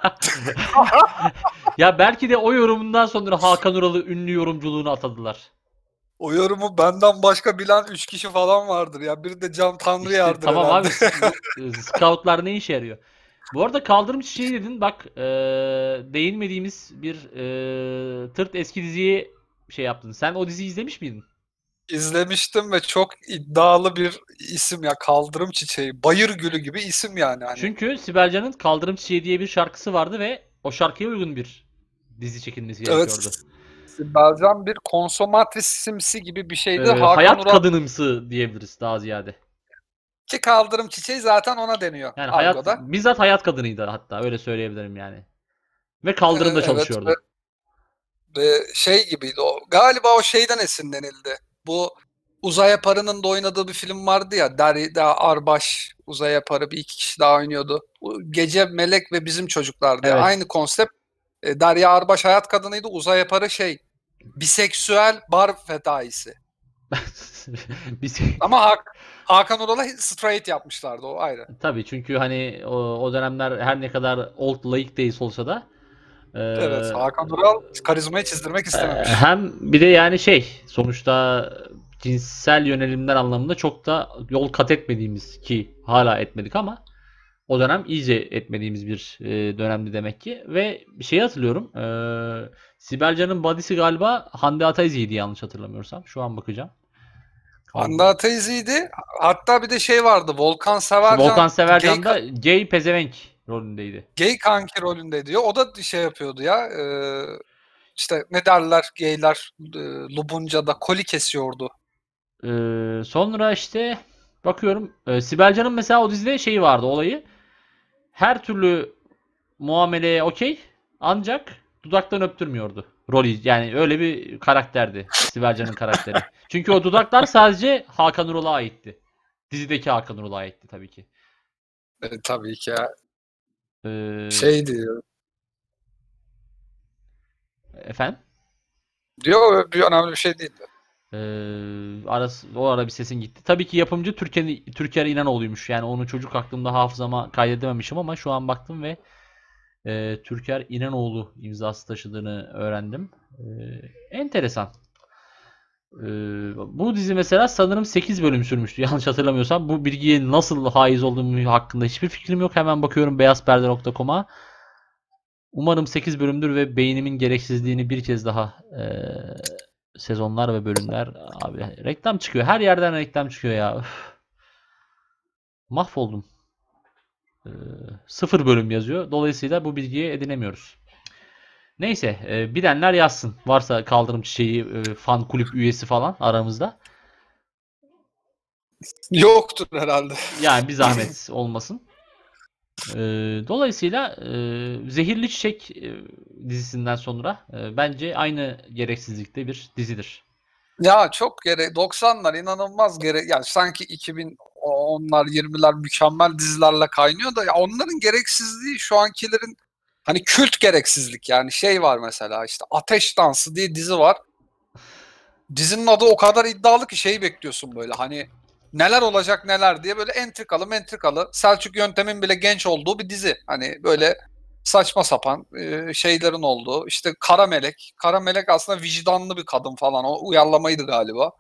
Ya belki de o yorumundan sonra Hakan Ural'ı ünlü yorumculuğunu atadılar. O yorumu benden başka bilen 3 kişi falan vardır ya. Biri de Can Tanrı İşte yardır tamam herhalde. abi. e, Scoutlar ne işe yarıyor? Bu arada kaldırım çiçeği dedin bak e, değinmediğimiz bir e, tırt eski diziyi şey yaptın. Sen o diziyi izlemiş miydin? İzlemiştim ve çok iddialı bir isim ya. Kaldırım Çiçeği. Bayır Gülü gibi isim yani. Hani. Çünkü Sibel Can'ın Kaldırım Çiçeği diye bir şarkısı vardı ve o şarkıya uygun bir dizi çekilmesi gerekiyordu. Evet. Sibelcan bir konsomatrisimsi gibi bir şeydi. E, Hakan hayat Ural kadınımsı diyebiliriz daha ziyade. ki Kaldırım Çiçeği zaten ona deniyor. Yani hayat Argo'da. bizzat hayat kadınıydı hatta öyle söyleyebilirim yani. Ve kaldırımda Evet, çalışıyordu. ve- Ve şey gibiydi o. Galiba o şeyden esinlenildi. Bu Uzay Aparı'nın da oynadığı bir film vardı ya. Derya Arbaş, Uzay Aparı bir iki kişi daha oynuyordu. Gece Melek ve Bizim Çocuklar diye. Evet. Aynı konsept. E, Derya Arbaş hayat kadınıydı. Uzay Aparı şey biseksüel bar fedaisi. Ama Hak- Hakan Ural'a straight yapmışlardı o ayrı. tabii çünkü hani o, o dönemler her ne kadar old like days olsa da e, Evet, Hakan Ural karizmayı çizdirmek istememiş. e, hem bir de yani şey sonuçta cinsel yönelimler anlamında çok da yol kat etmediğimiz ki hala etmedik ama o dönem iyice etmediğimiz bir e, dönemdi demek ki ve bir şeyi hatırlıyorum e, Sibel Can'ın body'si galiba Hande Ataizi'ydi yanlış hatırlamıyorsam şu an bakacağım. Hande Ataizi'ydi. Hatta bir de şey vardı. Volkan Severcan. Volkan Severcan gay, da gay pezevenk rolündeydi. gay kanki rolünde diyor. O da şey yapıyordu ya. e, işte ne derler gayler e, Lubunca'da koli kesiyordu. Ee, sonra işte bakıyorum e, Sibel Can'ın mesela o dizide şeyi vardı olayı. Her türlü muameleye okey ancak dudaktan öptürmüyordu. Rolü yani öyle bir karakterdi Sibel Can'ın karakteri. Çünkü o dudaklar sadece Hakan Ural'a aitti. Dizideki Hakan Ural'a aitti tabii ki. E, tabii ki ya. Ee, Şey diyor. efendim? Diyor bir önemli bir şey değildi. Ee, arası, o ara bir sesin gitti. Tabii ki yapımcı Türker, Türker İnanoğlu'ymuş. Yani onu çocuk aklımda hafızama kaydedememişim ama şu an baktım ve e, Türker İnanoğlu imzası taşıdığını öğrendim. Ee, enteresan. Ee, bu dizi mesela sanırım 8 bölüm sürmüştü yanlış hatırlamıyorsam. Bu bilgiye nasıl haiz olduğum hakkında hiçbir fikrim yok. Hemen bakıyorum beyazperde.com'a. Umarım 8 bölümdür ve beynimin gereksizliğini bir kez daha eee, sezonlar ve bölümler abi reklam çıkıyor. Her yerden reklam çıkıyor ya. Üf. Mahvoldum. Eee, sıfır bölüm yazıyor. Dolayısıyla bu bilgiyi edinemiyoruz. Neyse, eee, bilenler yazsın. Varsa kaldırım çiçeği, eee, fan kulüp üyesi falan aramızda. Yoktur herhalde. Yani bir zahmet olmasın. Ee, dolayısıyla e, Zehirli Çiçek e, dizisinden sonra e, bence aynı gereksizlikte bir dizidir. Ya çok gerek 90'lar inanılmaz gerek yani sanki 2010'lar 20'ler mükemmel dizilerle kaynıyor da ya onların gereksizliği şu ankilerin hani kült gereksizlik yani şey var mesela işte Ateş Dansı diye dizi var. Dizinin adı o kadar iddialı ki şeyi bekliyorsun böyle hani neler olacak neler diye böyle entrikalı mentrikalı Selçuk Yöntem'in bile genç olduğu bir dizi. Hani böyle saçma sapan e, şeylerin olduğu. İşte Kara Melek. Kara Melek aslında vicdanlı bir kadın falan. O uyarlamaydı galiba.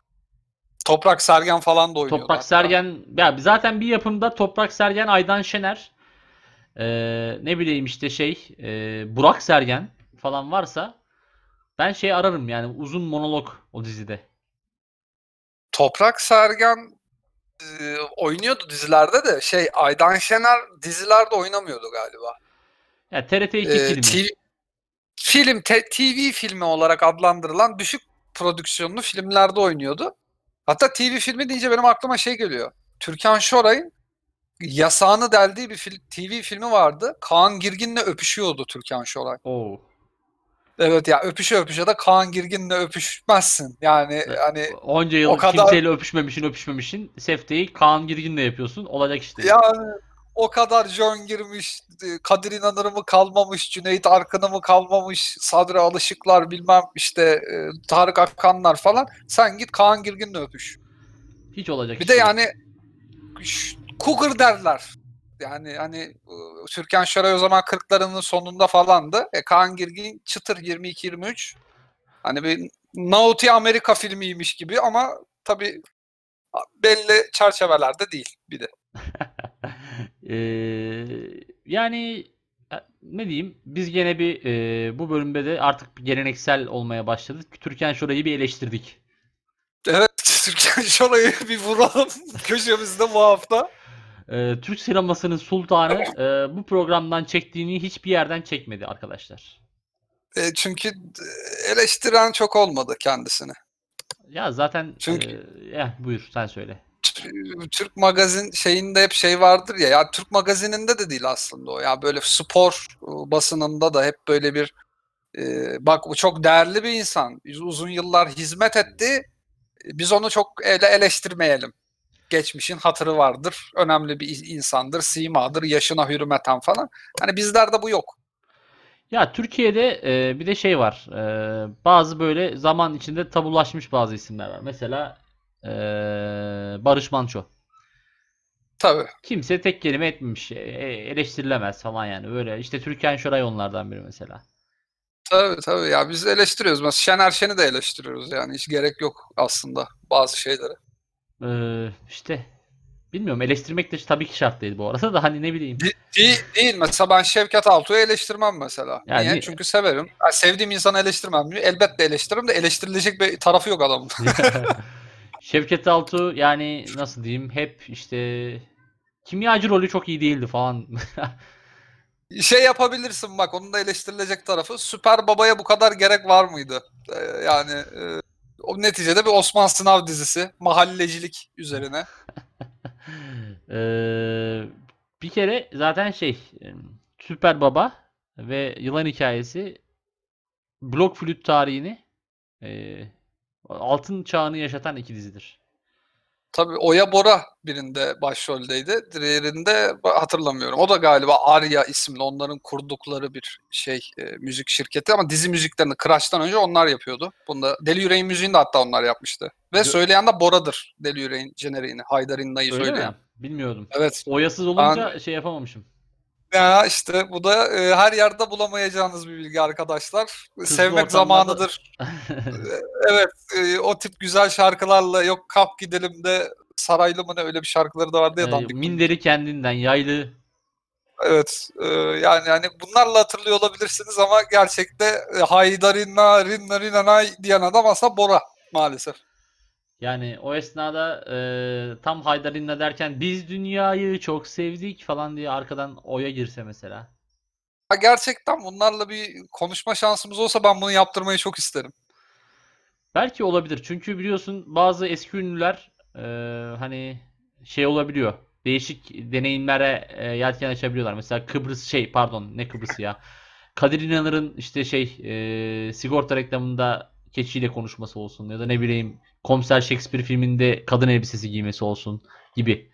Toprak Sergen falan da oynuyordu. Toprak hatta. Sergen ya zaten bir yapımda Toprak Sergen, Aydan Şener e, ne bileyim işte şey e, Burak Sergen falan varsa ben şey ararım yani uzun monolog o dizide. Toprak Sergen e, oynuyordu dizilerde de şey Aydan Şener dizilerde oynamıyordu galiba. Ya TRT 2 Ee, filmi. TV, film te- TV filmi olarak adlandırılan düşük prodüksiyonlu filmlerde oynuyordu. Hatta TV filmi deyince benim aklıma şey geliyor. Türkan Şoray'ın yasağını deldiği bir fil- TV filmi vardı. Kaan Girgin'le öpüşüyordu Türkan Şoray. Oo. Evet ya öpüşe öpüşe de Kaan Girgin'le öpüşmezsin. Yani Evet. hani Onca yıl o kadar- kimseyle öpüşmemişin öpüşmemişin sefteyi Kaan Girgin'le yapıyorsun. Olacak işte. yani o kadar John girmiş, e, Kadir İnanır mı kalmamış, Cüneyt Arkın'ı mı kalmamış, Sadri Alışıklar bilmem işte e, Tarık Akanlar falan. Sen git Kaan Girgin'le öpüş. Hiç olacak Bir iş de yani cougar derler. Yani hani Türkan Şoray o zaman 40'larının sonunda falandı. E, Kaan Girgin çıtır 22-23. Hani bir Naughty Amerika filmiymiş gibi ama tabii belli çerçevelerde değil bir de. Ee, yani e, ne diyeyim biz gene bir e, bu bölümde de artık bir geleneksel olmaya başladık. Türkan Şoray'ı bir eleştirdik. Evet Türkan Şoray'ı bir vuralım köşemizde bu hafta. Ee, Türk sinemasının sultanı e, bu programdan çektiğini hiçbir yerden çekmedi arkadaşlar. E, çünkü e, eleştiren çok olmadı kendisini. Ya zaten Çünkü- e, eh, buyur sen söyle. Türk magazin şeyinde hep şey vardır ya ya Türk magazininde de değil aslında o ya böyle spor e, basınında da hep böyle bir e, bak bu çok değerli bir insan uzun yıllar hizmet etti E, biz onu çok ele eleştirmeyelim geçmişin hatırı vardır önemli bir insandır simadır yaşına hürmeten falan hani bizlerde bu yok Ya Türkiye'de e, bir de şey var. E, bazı böyle zaman içinde tabulaşmış bazı isimler var. Mesela e, Barış Manço. tabii Kimse tek kelime etmemiş. E, eleştirilemez falan yani. Böyle işte Türkan Şoray onlardan biri mesela. tabii tabii ya biz eleştiriyoruz mesela Şener Şen'i de eleştiriyoruz yani hiç gerek yok aslında bazı şeylere E, işte bilmiyorum eleştirmek de tabii ki şart değil bu arada da hani ne bileyim. De- değil, değil. Mesela ben Şevket Altuğ'u eleştirmem mesela. Yani Niye? ni- Çünkü severim. Yani sevdiğim insanı eleştirmem. Elbette eleştiririm de eleştirilecek bir tarafı yok adamın. Şevket Altuğ yani nasıl diyeyim hep işte kimyacı rolü çok iyi değildi falan. şey yapabilirsin bak onun da eleştirilecek tarafı. Süper Baba'ya bu kadar gerek var mıydı? Ee, yani e, o neticede bir Osman Sınav dizisi. Mahallecilik üzerine. Eee, bir kere zaten şey Süper Baba ve Yılan Hikayesi blok flüt tarihini e, altın çağını yaşatan iki dizidir. Tabii Oya Bora birinde başroldeydi. Diğerinde hatırlamıyorum. O da galiba Arya isimli onların kurdukları bir şey e, müzik şirketi ama dizi müziklerini Crush'tan önce onlar yapıyordu. Bunda Deli Yüreğin müziğini de hatta onlar yapmıştı. Ve söyleyen de Bora'dır Deli Yüreğin jeneriğini. Haydar İnna'yı Öyle söyleyen. mi? Bilmiyordum. Evet. Oyasız olunca şey yapamamışım. Ya işte bu da e, her yerde bulamayacağınız bir bilgi arkadaşlar. Kızlı Sevmek ortamlarda- zamanıdır. Evet, e, o tip güzel şarkılarla yok kalk gidelim de saraylı mı ne öyle bir şarkıları da vardı ya Ee, dandik. minderi kendinden, yaylı. Evet, e, yani hani bunlarla hatırlıyor olabilirsiniz ama gerçekte e, haydarina rinna rinanay diyen adam aslında Bora maalesef. Yani o esnada e, tam Haydarin'le derken biz dünyayı çok sevdik falan diye arkadan oya girse mesela. Ha, gerçekten bunlarla bir konuşma şansımız olsa ben bunu yaptırmayı çok isterim. Belki olabilir. Çünkü biliyorsun bazı eski ünlüler e, hani şey olabiliyor. Değişik deneyimlere e, yelken açabiliyorlar. Mesela Kıbrıs şey pardon ne Kıbrıs'ı ya. Kadir İnanır'ın işte şey e, sigorta reklamında keçiyle konuşması olsun ya da ne bileyim Komiser Shakespeare filminde kadın elbisesi giymesi olsun gibi.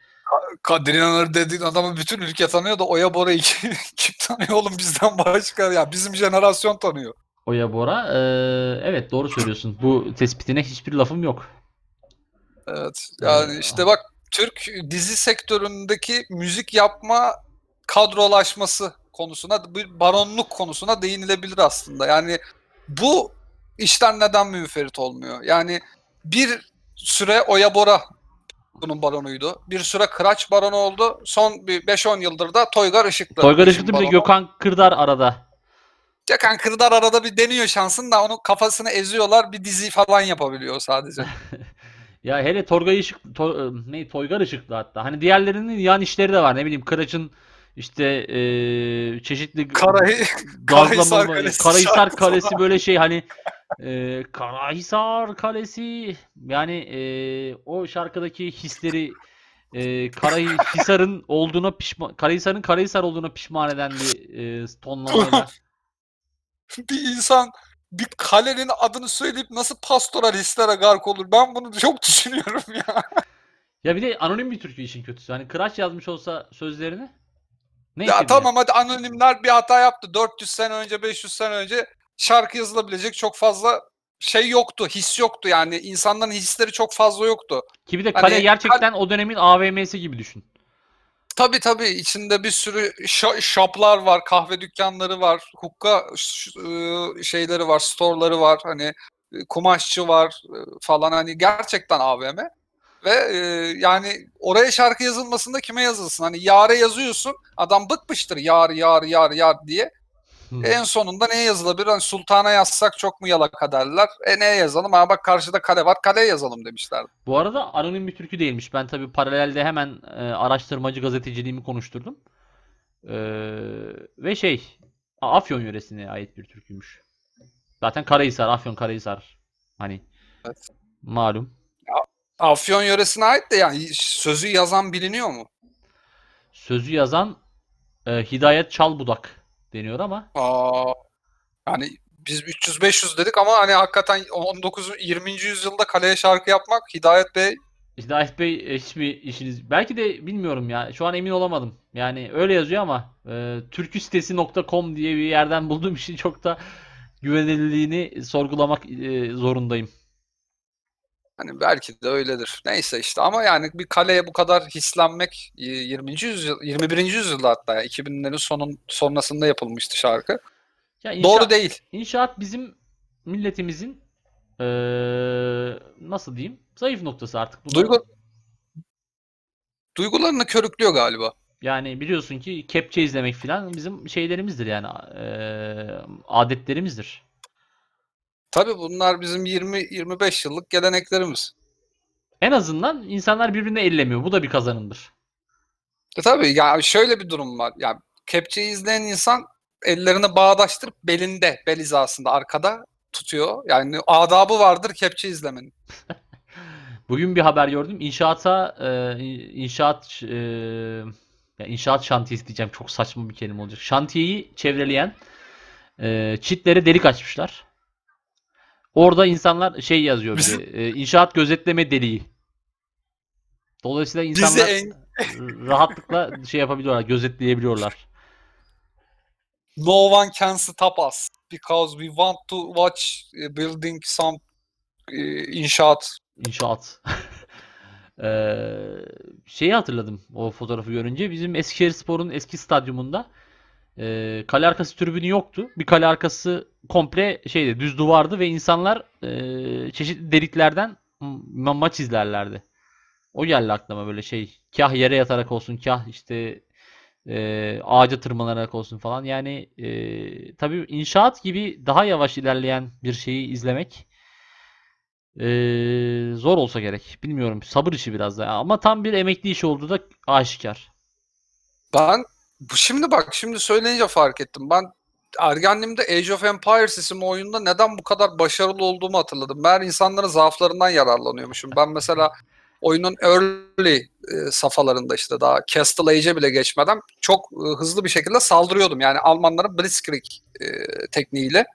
Kadir İnanır dediğin adamı bütün ülke tanıyor da Oya Bora'yı kim, kim tanıyor oğlum bizden başka? Ya bizim jenerasyon tanıyor. Oya Bora e, evet doğru söylüyorsun. Bu tespitine hiçbir lafım yok. Evet. Yani Ee, işte bak Türk dizi sektöründeki müzik yapma kadrolaşması konusuna, bir baronluk konusuna değinilebilir aslında. Yani bu işten neden münferit olmuyor? Yani bir süre Oya Bora bunun baronuydu. Bir süre Kıraç baronu oldu. Son bir 5-10 yıldır da Toygar Işıklı. Toygar Işıklı bir de. Gökhan Kırdar arada. Gökhan Kırdar arada bir deniyor şansın da onun kafasını eziyorlar. Bir dizi falan yapabiliyor sadece. Ya hele Torgay Işık To- ne Toygar Işıklı hatta. Hani diğerlerinin yan işleri de var. Ne bileyim Kıraç'ın işte eee, çeşitli Karayı gazlama Karahisar Kalesi Karahisar Kalesi böyle şey hani eee Karahisar Kalesi yani eee, o şarkıdaki hisleri eee Karahisar'ın olduğuna pişman Karahisar'ın Karahisar olduğuna pişman eden bir eee, tonlamayla. bir insan bir kalenin adını söyleyip nasıl pastoral hislere gark olur? Ben bunu çok düşünüyorum ya. Ya bir de anonim bir türkü işin kötüsü. Hani Kıraç yazmış olsa sözlerini neyse ya tamam hadi anonimler bir hata yaptı. 400 sene önce, 500 sene önce şarkı yazılabilecek çok fazla şey yoktu, his yoktu yani. insanların hisleri çok fazla yoktu. Ki bir de Hani kale gerçekten o dönemin AVM'si gibi düşün. Tabii tabii içinde bir sürü şo- shoplar var, kahve dükkanları var, hukka ıı, şeyleri var, storeları var, hani e, kumaşçı var e, falan hani gerçekten AVM ve e, yani oraya şarkı yazılmasında kime yazılsın? Hani Yare yazıyorsun, adam bıkmıştır yar yar yar yar diye. Hı. En sonunda neye yazılabilir? Hani Sultan'a yazsak çok mu yalaka derler. E neye yazalım? Ha bak karşıda kale var, kaleye yazalım demişler. Bu arada anonim bir türkü değilmiş. Ben tabii paralelde hemen e, araştırmacı gazeteciliğimi konuşturdum. E, ve şey Afyon yöresine ait bir türküymüş. Zaten Karahisar, Afyon Karahisar. Hani Evet. malum. Afyon yöresine ait de yani sözü yazan biliniyor mu? Sözü yazan e, Hidayet Çalbudak deniyor ama Aa, yani biz 300-500 dedik ama hani hakikaten 19. 20. yüzyılda kaleye şarkı yapmak Hidayet Bey Hidayet Bey e, hiçbir işiniz belki de bilmiyorum ya. Şu an emin olamadım. Yani öyle yazıyor ama e, türküsitesi.com diye bir yerden bulduğum için çok da güvenilirliğini sorgulamak e, zorundayım. Hani belki de öyledir. Neyse işte ama yani bir kaleye bu kadar hislenmek e, 20. yüzyıl 21. yüzyılda hatta ya, 2000'lerin sonun sonrasında yapılmıştı şarkı. Ya inşa- Doğru değil. İnşaat bizim milletimizin e, nasıl diyeyim? Zayıf noktası artık. Bunu- Duygu duygularını körüklüyor galiba. Yani biliyorsun ki kepçe izlemek falan bizim şeylerimizdir yani e, adetlerimizdir. Tabii bunlar bizim 20-25 yıllık geleneklerimiz. En azından insanlar birbirini ellemiyor. Bu da bir kazanımdır. E tabii ya şöyle bir durum var. Ya kepçeyi izleyen insan ellerini bağdaştırıp belinde, bel hizasında arkada tutuyor. Yani adabı vardır kepçe izlemenin. Bugün bir haber gördüm. İnşaata e, inşaat e, ya inşaat şantiyesi diyeceğim. Çok saçma bir kelime olacak. Şantiyeyi çevreleyen e, çitlere delik açmışlar. Orada insanlar şey yazıyor bir de, e, inşaat gözetleme deliği. Dolayısıyla insanlar en rahatlıkla şey yapabiliyorlar, gözetleyebiliyorlar. no one can stop us because we want to watch uh, building some uh, inşaat. İnşaat. Ee, şeyi hatırladım o fotoğrafı görünce. Bizim Eskişehirspor'un eski stadyumunda e, kale arkası tribünü yoktu. Bir kale arkası komple şeydi, düz duvardı ve insanlar e, çeşitli deliklerden ma- maç izlerlerdi. O geldi aklıma böyle şey. Kah yere yatarak olsun, kah işte e, ağaca tırmanarak olsun falan. Yani e, tabii inşaat gibi daha yavaş ilerleyen bir şeyi izlemek e, zor olsa gerek. Bilmiyorum. Sabır işi biraz da. Ama tam bir emekli işi olduğu da aşikar. Ben şimdi bak şimdi söyleyince fark ettim. Ben ergenliğimde Age of Empires isimli oyunda neden bu kadar başarılı olduğumu hatırladım. Meğer insanların zaaflarından yararlanıyormuşum. Ben mesela oyunun early e, safhalarında işte daha Castle Age'e bile geçmeden çok e, hızlı bir şekilde saldırıyordum. Yani Almanların Blitzkrieg e, tekniğiyle.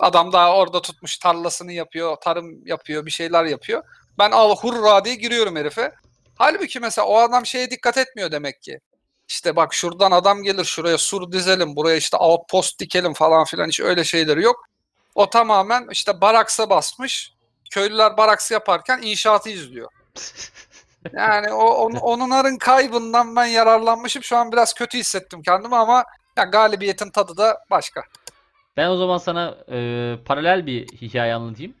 Adam daha orada tutmuş tarlasını yapıyor, tarım yapıyor, bir şeyler yapıyor. Ben al hurra diye giriyorum herife. Halbuki mesela o adam şeye dikkat etmiyor demek ki. İşte bak şuradan adam gelir şuraya sur dizelim, buraya işte outpost dikelim falan filan hiç öyle şeyleri yok. O tamamen işte baraksa basmış. Köylüler baraksı yaparken inşaatı izliyor. Yani o on, onların kaybından ben yararlanmışım. Şu an biraz kötü hissettim kendimi ama ya galibiyetin tadı da başka. Ben o zaman sana e, paralel bir hikaye anlatayım.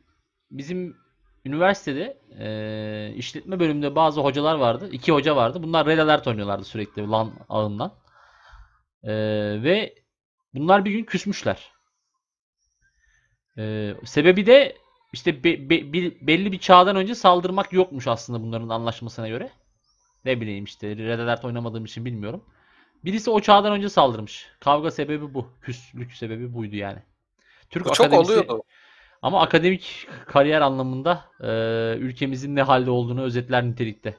Bizim üniversitede e, işletme bölümünde bazı hocalar vardı. İki hoca vardı. Bunlar Red Alert oynuyorlardı sürekli LAN ağından. E, ve bunlar bir gün küsmüşler. E, sebebi de işte be- be- bir- belli bir çağdan önce saldırmak yokmuş aslında bunların anlaşmasına göre. Ne bileyim işte Red Alert oynamadığım için bilmiyorum. Birisi o çağdan önce saldırmış. Kavga sebebi bu. Küslük sebebi buydu yani. Türk Bu çok akademisi oluyordu. Ama akademik kariyer anlamında e, ülkemizin ne halde olduğunu özetler nitelikte.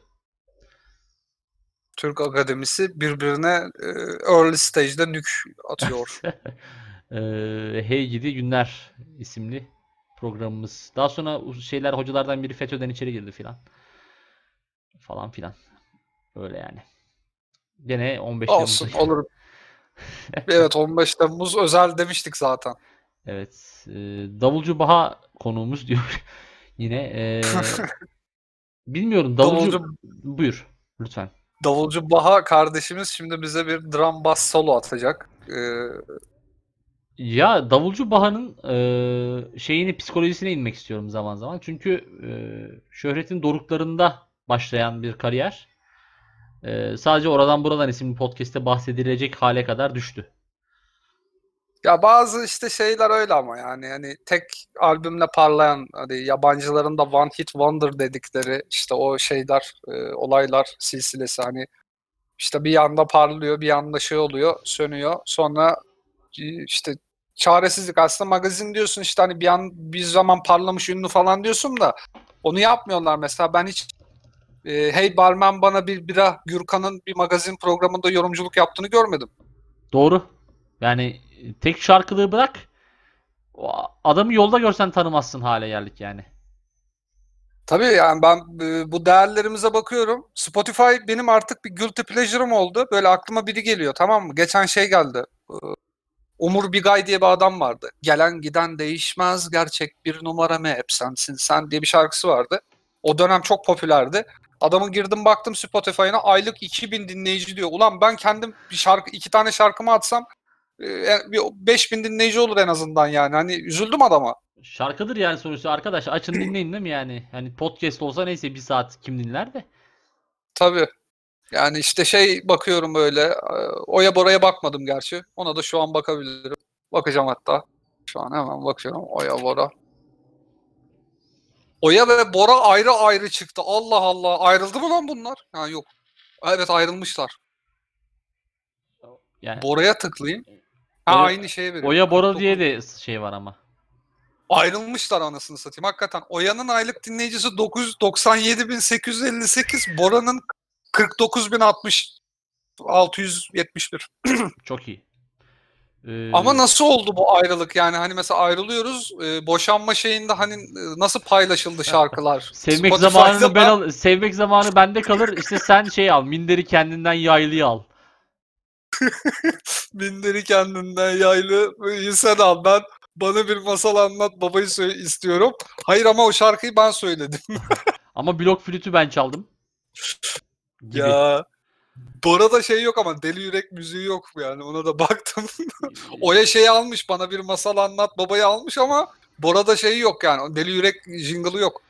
Türk Akademisi birbirine e, early stage'de nük atıyor. E, Hey Gidi Günler isimli programımız. Daha sonra şeyler hocalardan biri FETÖ'den içeri girdi filan. Falan filan. Öyle yani. Gene 15 Olsun Temmuz'da. olur. Evet 15 Temmuz özel demiştik zaten. Evet. e, Davulcu Baha konuğumuz diyor. Yine e, bilmiyorum davulcu Davulcu, buyur lütfen. Davulcu Baha kardeşimiz şimdi bize bir drum bass solo atacak. Ee, Ya Davulcu Baha'nın e, şeyini psikolojisine inmek istiyorum zaman zaman. Çünkü e, şöhretin doruklarında başlayan bir kariyer. E, sadece oradan buradan isimli podcast'te bahsedilecek hale kadar düştü. Ya bazı işte şeyler öyle ama yani hani tek albümle parlayan hani yabancıların da One Hit Wonder dedikleri işte o şeyler e, olaylar silsilesi hani işte bir yanda parlıyor bir yanda şey oluyor sönüyor sonra işte çaresizlik aslında magazin diyorsun işte hani bir an bir zaman parlamış ünlü falan diyorsun da onu yapmıyorlar mesela ben hiç e, Hey Barman bana bir bira Gürkan'ın bir magazin programında yorumculuk yaptığını görmedim. Doğru. Yani tek şarkılığı bırak. o adamı yolda görsen tanımazsın hale geldik yani. Tabii yani ben e, bu değerlerimize bakıyorum. Spotify benim artık bir guilty pleasure'ım oldu. Böyle aklıma biri geliyor tamam mı? Geçen şey geldi. E, Umur Bigay diye bir adam vardı. Gelen giden değişmez gerçek bir numara mı hep sensin sen diye bir şarkısı vardı. O dönem çok popülerdi. Adamın girdim baktım Spotify'ına aylık 2000 dinleyici diyor. Ulan ben kendim bir şarkı iki tane şarkımı atsam bir 5000 dinleyici olur en azından yani. Hani üzüldüm adama. Şarkıdır yani sonuçta arkadaş açın dinleyin değil mi yani? Hani podcast olsa neyse bir saat kim dinler de. Tabii. Yani işte şey bakıyorum böyle. e, Oya Bora'ya bakmadım gerçi. Ona da şu an bakabilirim. Bakacağım hatta. Şu an hemen bakıyorum. Oya Bora. Oya ve Bora ayrı ayrı çıktı. Allah Allah. Ayrıldı mı lan bunlar? Ha yok. Evet ayrılmışlar. Yani Bora'ya tıklayayım. Ha Oya- aynı şeye veriyor. Oya Bora 49. diye de şey var ama. Ayrılmışlar anasını satayım. Hakikaten Oya'nın aylık dinleyicisi 997.858. Bora'nın 49.060. 671. Çok iyi. Ee, Ama nasıl oldu bu ayrılık yani hani mesela ayrılıyoruz e, boşanma şeyinde hani e, nasıl paylaşıldı şarkılar? sevmek Spotify'da zamanını ben al, sevmek zamanı bende kalır. İşte sen şey al, minderi kendinden yaylıyı al. Bindiri kendinden yaylı sen al ben bana bir masal anlat babayı söyle istiyorum. Hayır ama o şarkıyı ben söyledim. Ama blok flütü ben çaldım. Gibi. ya Bora'da şey yok ama deli yürek müziği yok yani ona da baktım. Oya şeyi almış bana bir masal anlat babayı almış ama Bora'da şeyi yok yani deli yürek jingle'ı yok.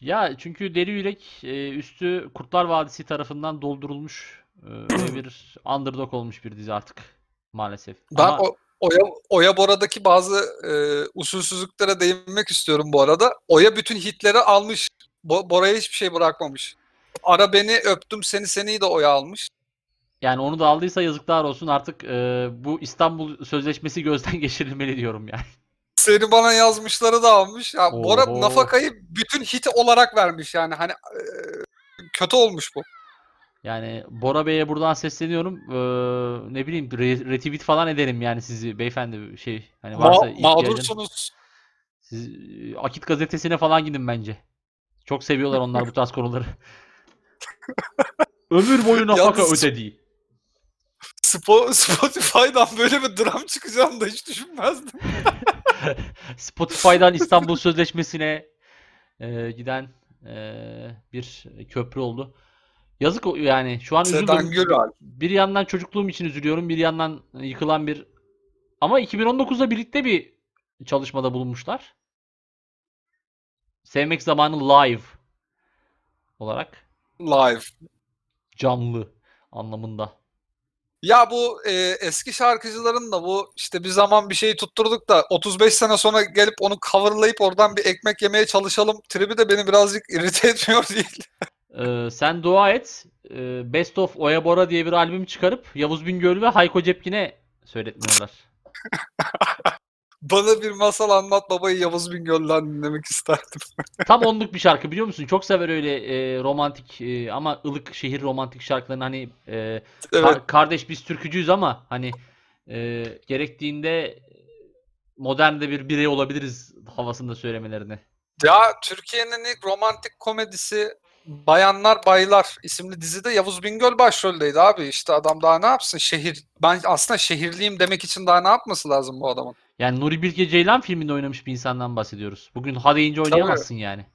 Ya çünkü Deli Yürek e, üstü Kurtlar Vadisi tarafından doldurulmuş e, ve bir underdog olmuş bir dizi artık maalesef. Ben Ama o, Oya, Oya Bora'daki bazı e, usulsüzlüklere değinmek istiyorum bu arada. Oya bütün hitleri almış. Bo- Bora'ya hiçbir şey bırakmamış. Ara beni öptüm seni seni de Oya almış. yani onu da aldıysa yazıklar olsun artık e, bu İstanbul Sözleşmesi gözden geçirilmeli diyorum yani. Seni bana yazmışları da almış. Ya Bora nafakayı bütün hit olarak vermiş yani hani e, kötü olmuş bu. Yani Bora Bey'e buradan sesleniyorum. Ee, ne bileyim re- retweet falan ederim yani sizi beyefendi şey hani varsa Ma- ihtiyacın. mağdursunuz. Siz e, Akit gazetesine falan gidin bence. Çok seviyorlar onlar bu tarz konuları. Ömür boyu nafaka Yalnız- ödediği. Spo- Spotify'dan böyle bir dram çıkacağını da hiç düşünmezdim. Spotify'dan İstanbul Sözleşmesi'ne e, giden e, bir köprü oldu. Yazık yani şu an Sedan üzüldüm. Güralp. Bir yandan çocukluğum için üzülüyorum, bir yandan yıkılan bir ama 2019'da birlikte bir çalışmada bulunmuşlar. Sevmek zamanı live olarak Live. canlı anlamında. Ya bu e, eski şarkıcıların da bu işte bir zaman bir şeyi tutturduk da 35 sene sonra gelip onu coverlayıp oradan bir ekmek yemeye çalışalım tribi de beni birazcık irite etmiyor değil. Ee, sen dua et. Ee, Best of Oya Bora diye bir albüm çıkarıp Yavuz Bingöl ve Hayko Cepkin'e söyletmiyorlar. Bana bir masal anlat babayı Yavuz Bingöl'den dinlemek isterdim. Tam onluk bir şarkı biliyor musun? Çok sever öyle e, romantik e, ama ılık şehir romantik şarkılarını hani e, Evet. Kar- kardeş biz türkücüyüz ama hani e, gerektiğinde modern de bir birey olabiliriz havasında söylemelerini. Ya Türkiye'nin ilk romantik komedisi Bayanlar Baylar isimli dizide Yavuz Bingöl başroldeydi abi. İşte adam daha ne yapsın? Şehir. Ben aslında şehirliyim demek için daha ne yapması lazım bu adamın? Yani Nuri Bilge Ceylan filminde oynamış bir insandan bahsediyoruz. Bugün ha deyince oynayamazsın yani.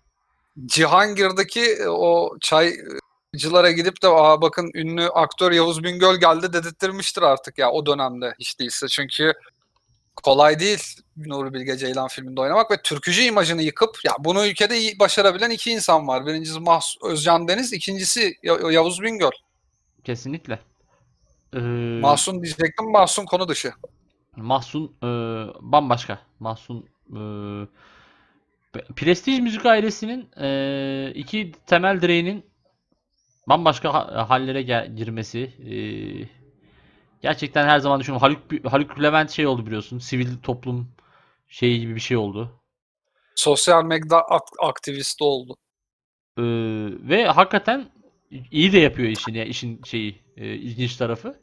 Cihangir'deki e, o çaycılara gidip de Aa, bakın ünlü aktör Yavuz Bingöl geldi dedirttirmiştir artık ya o dönemde hiç değilse. Çünkü kolay değil Nuri Bilge Ceylan filminde oynamak ve türkücü imajını yıkıp ya bunu ülkede iyi başarabilen iki insan var. Birincisi Mahs Özcan Deniz, ikincisi Ya- Yavuz Bingöl. Kesinlikle. Ee, Mahsun diyecektim, Mahsun konu dışı. Mahsun e, bambaşka. Mahsun e, Prestij müzik ailesinin e, iki temel direğinin bambaşka ha- hallere gel- girmesi e, gerçekten her zaman düşünüyorum. Haluk Haluk Levent şey oldu biliyorsun. Sivil toplum şeyi gibi bir şey oldu. Sosyal medya ak- aktivisti oldu. E, ve hakikaten iyi de yapıyor işini. Yani işin şeyi e, ilginç tarafı.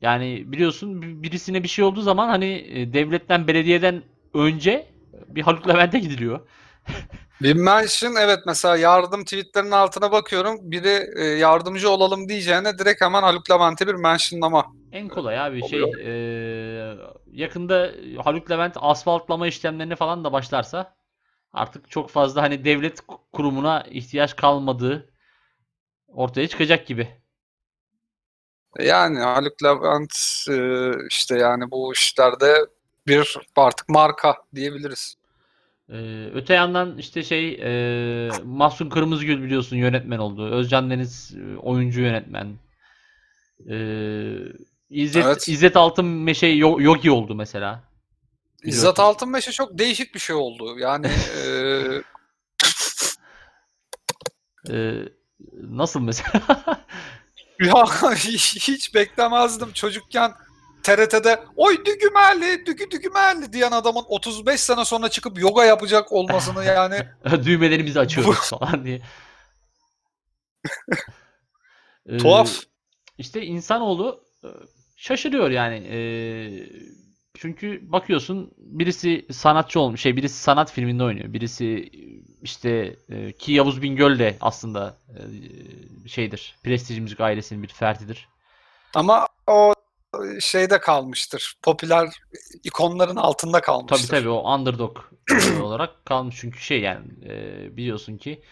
Yani biliyorsun bir- birisine bir şey olduğu zaman hani e, devletten belediyeden önce bir Haluk Levent'e gidiliyor. Bir mention evet mesela yardım tweetlerinin altına bakıyorum. Biri e, yardımcı olalım diyeceğine direkt hemen Haluk Levent'e bir mentionlama. En kolay abi şey e, yakında Haluk Levent asfaltlama işlemlerine falan da başlarsa artık çok fazla hani devlet kurumuna ihtiyaç kalmadığı ortaya çıkacak gibi. Yani Haluk Levent e, işte yani bu işlerde bir artık marka diyebiliriz. Ee, öte yandan işte şey e, Mahsun Kırmızıgül biliyorsun yönetmen oldu. Özcan Deniz e, oyuncu yönetmen. Ee, İzzet, Evet. İzzet Altınmeşe Yo- Yogi oldu mesela. İzzet Biliyorsun. Altınmeşe çok değişik bir şey oldu. Yani e, Ee, nasıl mesela? ya hiç beklemezdim çocukken TRT'de oy dügümelli, dügü dügümelli diyen adamın 35 sene sonra çıkıp yoga yapacak olmasını yani Düğmelerimizi açıyoruz falan diye. Ee, tuhaf. İşte insanoğlu e, şaşırıyor yani. Ee, çünkü bakıyorsun birisi sanatçı olmuş, şey birisi sanat filminde oynuyor. Birisi işte e, ki Yavuz Bingöl de aslında e, şeydir. Prestij müzik ailesinin bir ferdidir. Ama o şeyde kalmıştır. Popüler ikonların altında Tabii kalmıştır. tabii o underdog olarak kalmış çünkü şey yani e, biliyorsun ki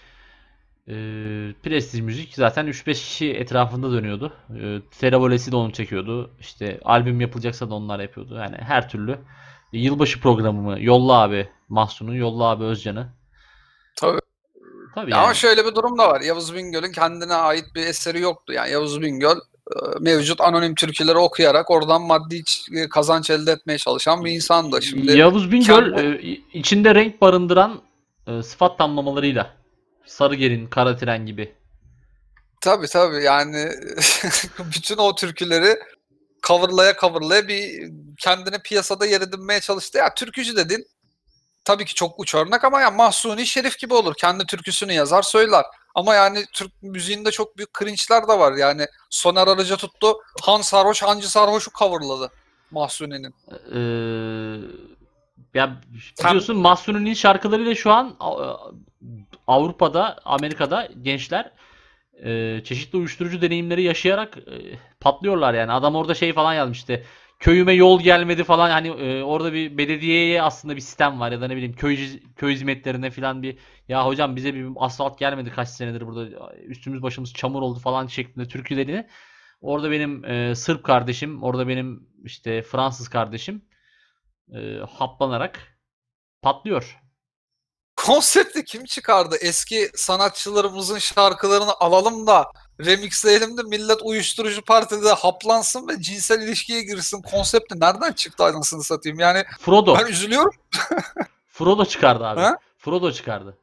e, prestij müzik zaten 3-5 kişi etrafında dönüyordu. E, Teravolesi de onu çekiyordu. İşte albüm yapılacaksa da onlar yapıyordu. Yani her türlü E, yılbaşı programı Yolla abi Mahsun'u, Yolla abi Özcan'ı. Tabii. Tabii Ama yani. şöyle bir durum da var. Yavuz Bingöl'ün kendine ait bir eseri yoktu. Yani Yavuz Bingöl mevcut anonim türküleri okuyarak oradan maddi iç- kazanç elde etmeye çalışan bir insandı. Şimdi Yavuz Bingöl kendi- e, içinde renk barındıran e, sıfat tamlamalarıyla Sarıgelin, Kara Tren gibi. tabii tabii yani bütün o türküleri coverlaya coverlaya bir kendine piyasada yer edinmeye çalıştı. Ya türkücü dedin tabii ki çok uç örnek ama ya Mahsuni Şerif gibi olur. Kendi türküsünü yazar söyler. Ama yani Türk müziğinde çok büyük cringe'ler de var. Yani Soner Arıca tuttu. Han Sarhoş, Hancı Sarhoş'u coverladı Mahsuni'nin. Ee, ya biliyorsun Mahsuni'nin şarkılarıyla şu an Avrupa'da, Amerika'da gençler e, çeşitli uyuşturucu deneyimleri yaşayarak e, patlıyorlar yani. Adam orada şey falan yazmıştı. Köyüme yol gelmedi falan hani e, orada bir belediyeye aslında bir sistem var ya da ne bileyim köy köy hizmetlerine falan bir ya hocam bize bir asfalt gelmedi kaç senedir burada üstümüz başımız çamur oldu falan şeklinde türkülerini orada benim e, Sırp kardeşim orada benim işte Fransız kardeşim e, haplanarak patlıyor. Konsepti kim çıkardı? Eski sanatçılarımızın şarkılarını alalım da remixleyelim de millet uyuşturucu partide haplansın ve cinsel ilişkiye girsin. Konsepti nereden çıktı anasını satayım? Yani Frodo. ben üzülüyorum. Frodo çıkardı abi. Ha? Frodo çıkardı.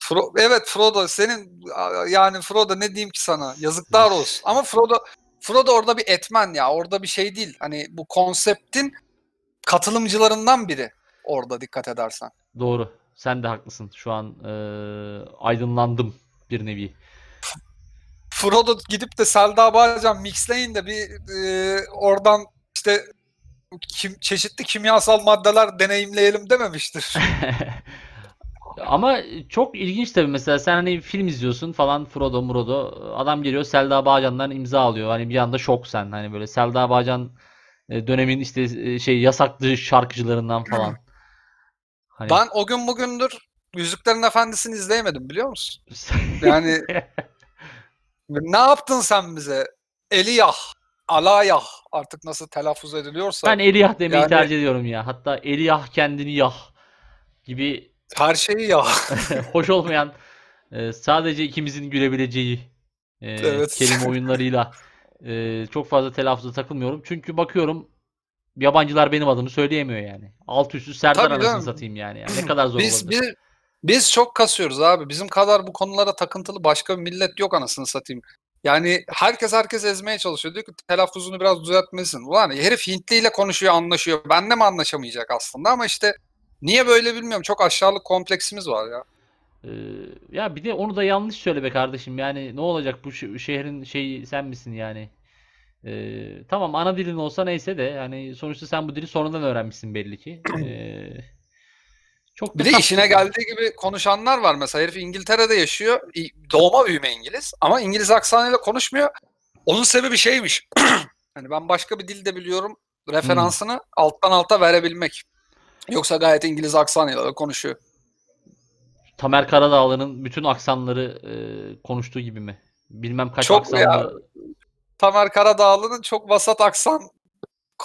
Fro- evet Frodo senin yani Frodo ne diyeyim ki sana? Yazıklar olsun. Ama Frodo Frodo orada bir etmen ya. Orada bir şey değil. Hani bu konseptin katılımcılarından biri orada dikkat edersen. Doğru. Sen de haklısın. Şu an e, aydınlandım bir nevi. Frodo gidip de Selda Bağcan mixleyin de bir e, oradan işte kim, çeşitli kimyasal maddeler deneyimleyelim dememiştir. Ama çok ilginç tabii mesela sen hani film izliyorsun falan Frodo Murodo adam geliyor Selda Bağcan'dan imza alıyor. Hani bir anda şok sen hani böyle Selda Bağcan e, dönemin işte e, şey yasaklı şarkıcılarından falan. Hani ben o gün bugündür Yüzüklerin Efendisi'ni izleyemedim biliyor musun? Yani ne yaptın sen bize? Eliyah, Alayah artık nasıl telaffuz ediliyorsa ben Eliyah demeyi Yani- tercih ediyorum ya. Hatta Eliyah kendini yah gibi her şeyi ya. hoş olmayan e, sadece ikimizin gülebileceği e, Evet. kelime oyunlarıyla e, çok fazla telaffuza takılmıyorum. Çünkü bakıyorum yabancılar benim adımı söyleyemiyor yani. Alt üstü Serdar Tabii anasını canım. satayım yani. Yani Ne kadar zor Biz, olabilir. biz, biz çok kasıyoruz abi. Bizim kadar bu konulara takıntılı başka bir millet yok anasını satayım. Yani herkes herkes ezmeye çalışıyor. Diyor ki telaffuzunu biraz düzeltmesin. Ulan herif Hintli ile konuşuyor, anlaşıyor. Benle mi anlaşamayacak aslında ama işte niye böyle bilmiyorum. Çok aşağılık kompleksimiz var ya. Ee, ya bir de onu da yanlış söyle be kardeşim. Yani ne olacak bu şe- şehrin şeyi sen misin yani? Ee, tamam ana dilin olsa neyse de yani sonuçta sen bu dili sonradan öğrenmişsin belli ki. Ee, çok Bir de işine geldiği gibi konuşanlar var. Mesela herif İngiltere'de yaşıyor. Doğma büyüme İngiliz. Ama İngiliz aksanıyla konuşmuyor. Onun sebebi şeymiş. hani ben başka bir dilde biliyorum. Referansını alttan alta verebilmek. Yoksa gayet İngiliz aksanıyla da konuşuyor. Tamer Karadağlı'nın bütün aksanları e, konuştuğu gibi mi? Bilmem kaç Çok ya. aksanlı. Tamer Karadağlı'nın çok vasat aksan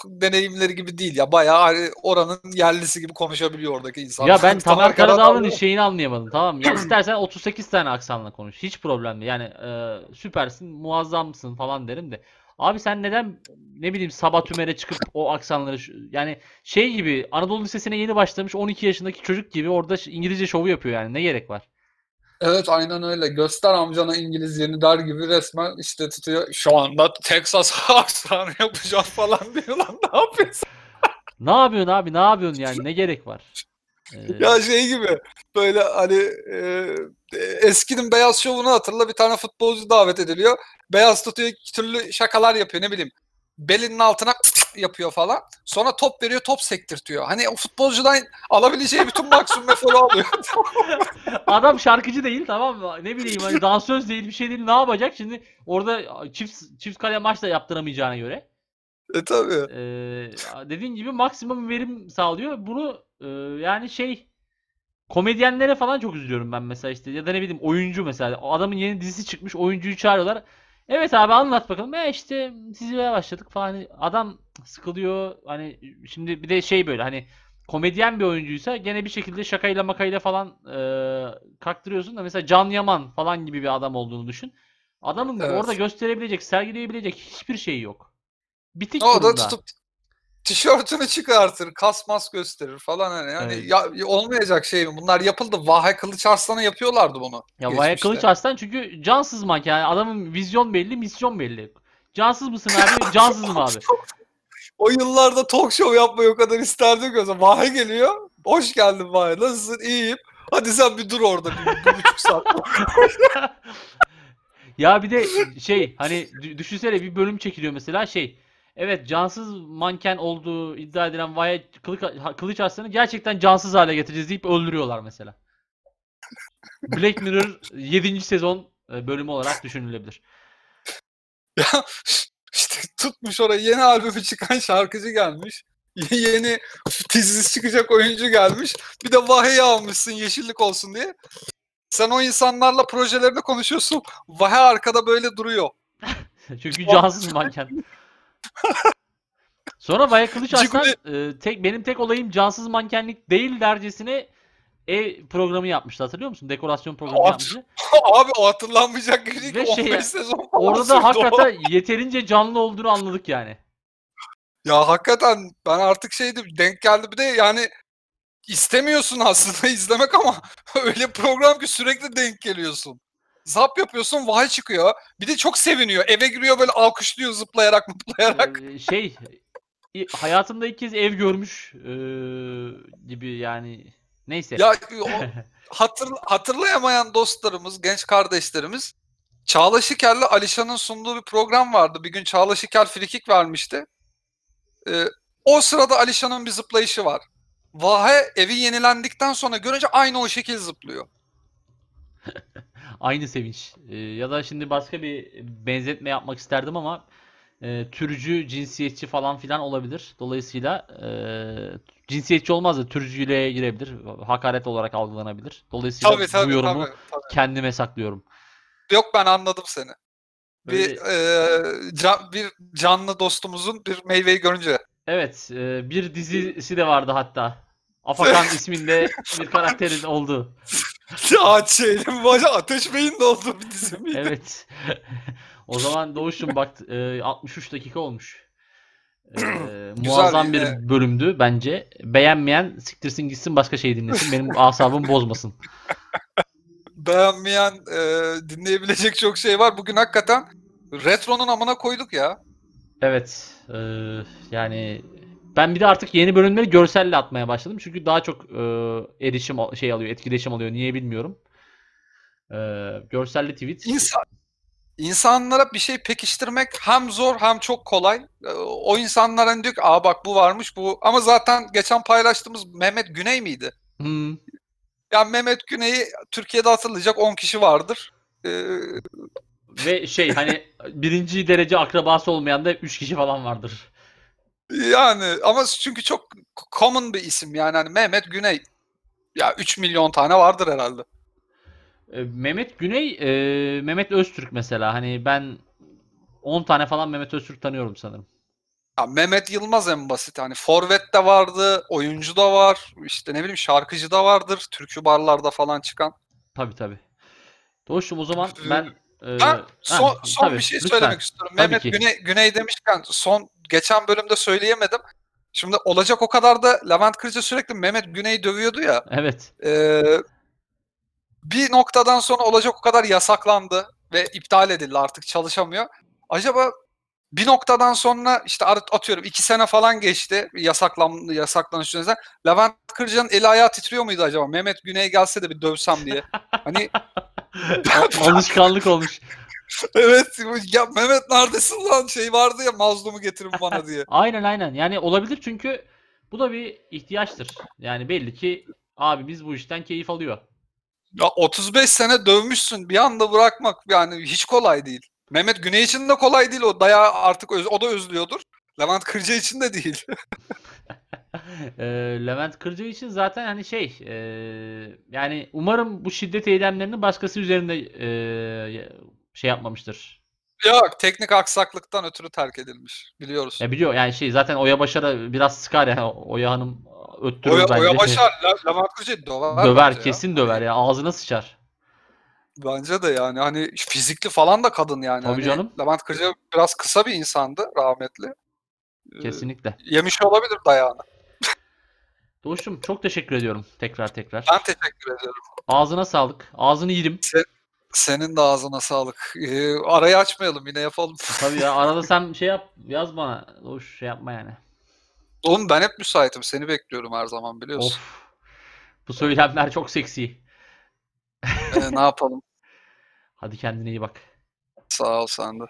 deneyimleri gibi değil ya. Bayağı hani oranın yerlisi gibi konuşabiliyor oradaki insanlar. Ya ben Tamer Karadağlı'nın Karadağlı- şeyini anlayamadım tamam mı? Ya istersen 38 tane aksanla konuş. Hiç problem değil. Yani e, süpersin, muazzamsın falan derim de. Abi sen neden ne bileyim Sabah Tümer'e çıkıp o aksanları yani şey gibi Anadolu Lisesi'ne yeni başlamış 12 yaşındaki çocuk gibi orada İngilizce şovu yapıyor yani. Ne gerek var? Evet aynen öyle. Göster amcana İngilizceni der gibi resmen işte tutuyor. Şu anda Texas aksanı yapacağım falan diyor lan ne yapıyorsun? Ne yapıyorsun abi? Ne yapıyorsun yani? Ne gerek var? Ee, Ya şey gibi böyle hani e, eskinin Beyaz Şovu'nu hatırla bir tane futbolcu davet ediliyor. Beyaz tutuyor iki türlü şakalar yapıyor ne bileyim. Belinin altına yapıyor falan. Sonra top veriyor top sektirtiyor. Hani o futbolcudan alabileceği bütün maksimum eforu alıyor. Adam şarkıcı değil tamam mı? Ne bileyim hani dansöz değil bir şey değil ne yapacak? Şimdi orada çift çift kale maç da yaptıramayacağına göre. e tabii. Ee, dediğin gibi maksimum verim sağlıyor. Bunu e, yani şey komedyenlere falan çok üzülüyorum ben mesela işte ya da ne bileyim oyuncu mesela adamın yeni dizisi çıkmış oyuncuyu çağırıyorlar. Evet abi anlat bakalım. E işte diziye başladık falan. Hani Adam sıkılıyor. Hani şimdi bir de şey böyle hani komedyen bir oyuncuysa gene bir şekilde şakayla makayla falan e, kaktırıyorsun da mesela Can Yaman falan gibi bir adam olduğunu düşün. Adamın Evet. orada gösterebilecek, sergileyebilecek hiçbir şeyi yok. Bitik O da durumda. tutup tişörtünü çıkartır, kasmas gösterir falan hani. Yani Evet. ya, olmayacak şey mi? Bunlar yapıldı. Vahay Kılıç Arslan'a yapıyorlardı bunu. Ya geçmişte. Kılıç Arslan çünkü cansız manken. Yani adamın vizyon belli, misyon belli. Cansız mısın abi? Cansızım abi. O yıllarda talk show yapmayı o kadar isterdim ki. Vahay geliyor. Hoş geldin Vahay. Nasılsın? İyiyim. Hadi sen bir dur orada bir, bir buçuk saat. Ya bir de şey hani dü- düşünsene bir bölüm çekiliyor mesela şey. Evet cansız manken olduğu iddia edilen Vahye Kılıç, Kılıç Arslan'ı gerçekten cansız hale getireceğiz deyip öldürüyorlar mesela. Black Mirror 7. sezon e, bölümü olarak düşünülebilir. ya işte tutmuş oraya yeni albümü çıkan şarkıcı gelmiş. Yeni dizisi çıkacak oyuncu gelmiş. Bir de Vahay'ı almışsın yeşillik olsun diye. Sen o insanlarla projelerini konuşuyorsun. Vahay arkada böyle duruyor. Çünkü cansız manken. Sonra Vahye Kılıç Arslan e, tek benim tek olayım cansız mankenlik değil dercesine ev programı yapmıştı hatırlıyor musun? Dekorasyon programı Abi, yapmıştı. Abi o hatırlanmayacak gibi değil ki Ve 15 şey- sezon Orada da o. hakikaten yeterince canlı olduğunu anladık yani. Ya hakikaten ben artık şeydim denk geldi bir de yani istemiyorsun aslında izlemek ama öyle program ki sürekli denk geliyorsun. Zap yapıyorsun vahay çıkıyor. Bir de çok seviniyor. Eve giriyor böyle alkışlıyor zıplayarak mıplayarak. Ee, şey hayatımda ilk kez ev görmüş ee, gibi yani neyse. Ya o hatır, hatırlayamayan dostlarımız, genç kardeşlerimiz Çağla Şiker'le Alişan'ın sunduğu bir program vardı. Bir gün Çağla Şiker frikik vermişti. Ee, o sırada Alişan'ın bir zıplayışı var. Vahe evi yenilendikten sonra görünce aynı o şekil zıplıyor. Aynı sevinç. Ee, ya da şimdi başka bir benzetme yapmak isterdim ama e, türcü, cinsiyetçi falan filan olabilir. Dolayısıyla e, cinsiyetçi olmaz da türcüyle girebilir. Hakaret olarak algılanabilir. Dolayısıyla Tabii tabii bu yorumu tabii, tabii. kendime saklıyorum. Yok ben anladım seni. Bir e, can- bir canlı dostumuzun bir meyveyi görünce. Evet, e, bir dizisi de vardı hatta. Afakan isminde bir karakterin olduğu. Ağaç şeyle baca ateş beyin de oldu bir dizi miydi? Evet. O zaman Doğuş'um bak e, 63 dakika olmuş. E, muazzam bir yine. bölümdü bence. Beğenmeyen siktirsin gitsin başka şey dinlesin. Benim asabım bozmasın. beğenmeyen e, dinleyebilecek çok şey var. Bugün hakikaten retronun amına koyduk ya. Evet. e, yani ben bir de artık yeni bölümleri görselle atmaya başladım. Çünkü daha çok e, erişim şey alıyor, etkileşim alıyor. Niye bilmiyorum. E, görselli tweet. İnsan, insanlara bir şey pekiştirmek hem zor hem çok kolay. E, O insanlar hani diyor ki aa bak bu varmış bu. Ama zaten geçen paylaştığımız Mehmet Güney miydi? Hmm. Yani Mehmet Güney'i Türkiye'de hatırlayacak 10 kişi vardır. E, Ve şey hani birinci derece akrabası olmayan da 3 kişi falan vardır. Yani ama çünkü çok common bir isim yani hani Mehmet Güney. Ya 3 milyon tane vardır herhalde. E, Mehmet Güney, e, Mehmet Öztürk mesela. Hani ben 10 tane falan Mehmet Öztürk tanıyorum sanırım. Ya Mehmet Yılmaz en basit hani forvet de vardı, oyuncu da var, işte ne bileyim şarkıcı da vardır, türkü barlarda falan çıkan. Tabii tabii. Doğuşum o zaman ben e, ha, son, son tabii, bir şey lütfen. söylemek istiyorum. Tabii Mehmet ki. Güney, Güney demişken son geçen bölümde söyleyemedim. Şimdi olacak o kadar da Levent Kırca sürekli Mehmet Güney'i dövüyordu ya. Evet. Ee, bir noktadan sonra olacak o kadar yasaklandı ve iptal edildi artık çalışamıyor. Acaba bir noktadan sonra işte at- atıyorum iki sene falan geçti yasaklan yasaklanış yüzünden. Levent Kırca'nın eli ayağı titriyor muydu acaba? Mehmet Güney gelse de bir dövsem diye. Hani Alışkanlık olmuş. evet ya Mehmet neredesin lan şey vardı ya mazlumu getirin bana diye. Aynen aynen. Yani olabilir çünkü bu da bir ihtiyaçtır. Yani belli ki abimiz bu işten keyif alıyor. Ya 35 sene dövmüşsün bir anda bırakmak yani hiç kolay değil. Mehmet Güney için de kolay değil o dayağı artık öz- o da özlüyordur. Levent Kırca için de değil. Ee, Levent Kırcı için zaten hani şey e, yani umarım bu şiddet eylemlerini başkası üzerinde e, şey yapmamıştır. Yok teknik aksaklıktan ötürü terk edilmiş biliyoruz. Ya biliyor yani şey zaten Oya Başar'a biraz sıkar yani Oya Hanım öttürür Oya, bence. Oya Başar Le- Levent Kırca'yı döver. döver bence ya. kesin döver ya ağzına sıçar. Bence de yani hani fizikli falan da kadın yani. Tabii Hani canım. Levent Kırca biraz kısa bir insandı rahmetli. Ee, Kesinlikle. Yemiş olabilir dayağını. Doğuş'um çok teşekkür ediyorum tekrar tekrar. Ben teşekkür ediyorum. Ağzına sağlık. Ağzını yedim. Senin de ağzına sağlık. Ee, arayı açmayalım yine yapalım. Tabii ya arada sen şey yap yaz bana. Doğuş şey yapma yani. Oğlum ben hep müsaitim. Seni bekliyorum her zaman biliyorsun. Of. Bu söylemler çok seksi. Ee, ne yapalım? Hadi kendine iyi bak. Sağ ol sen de.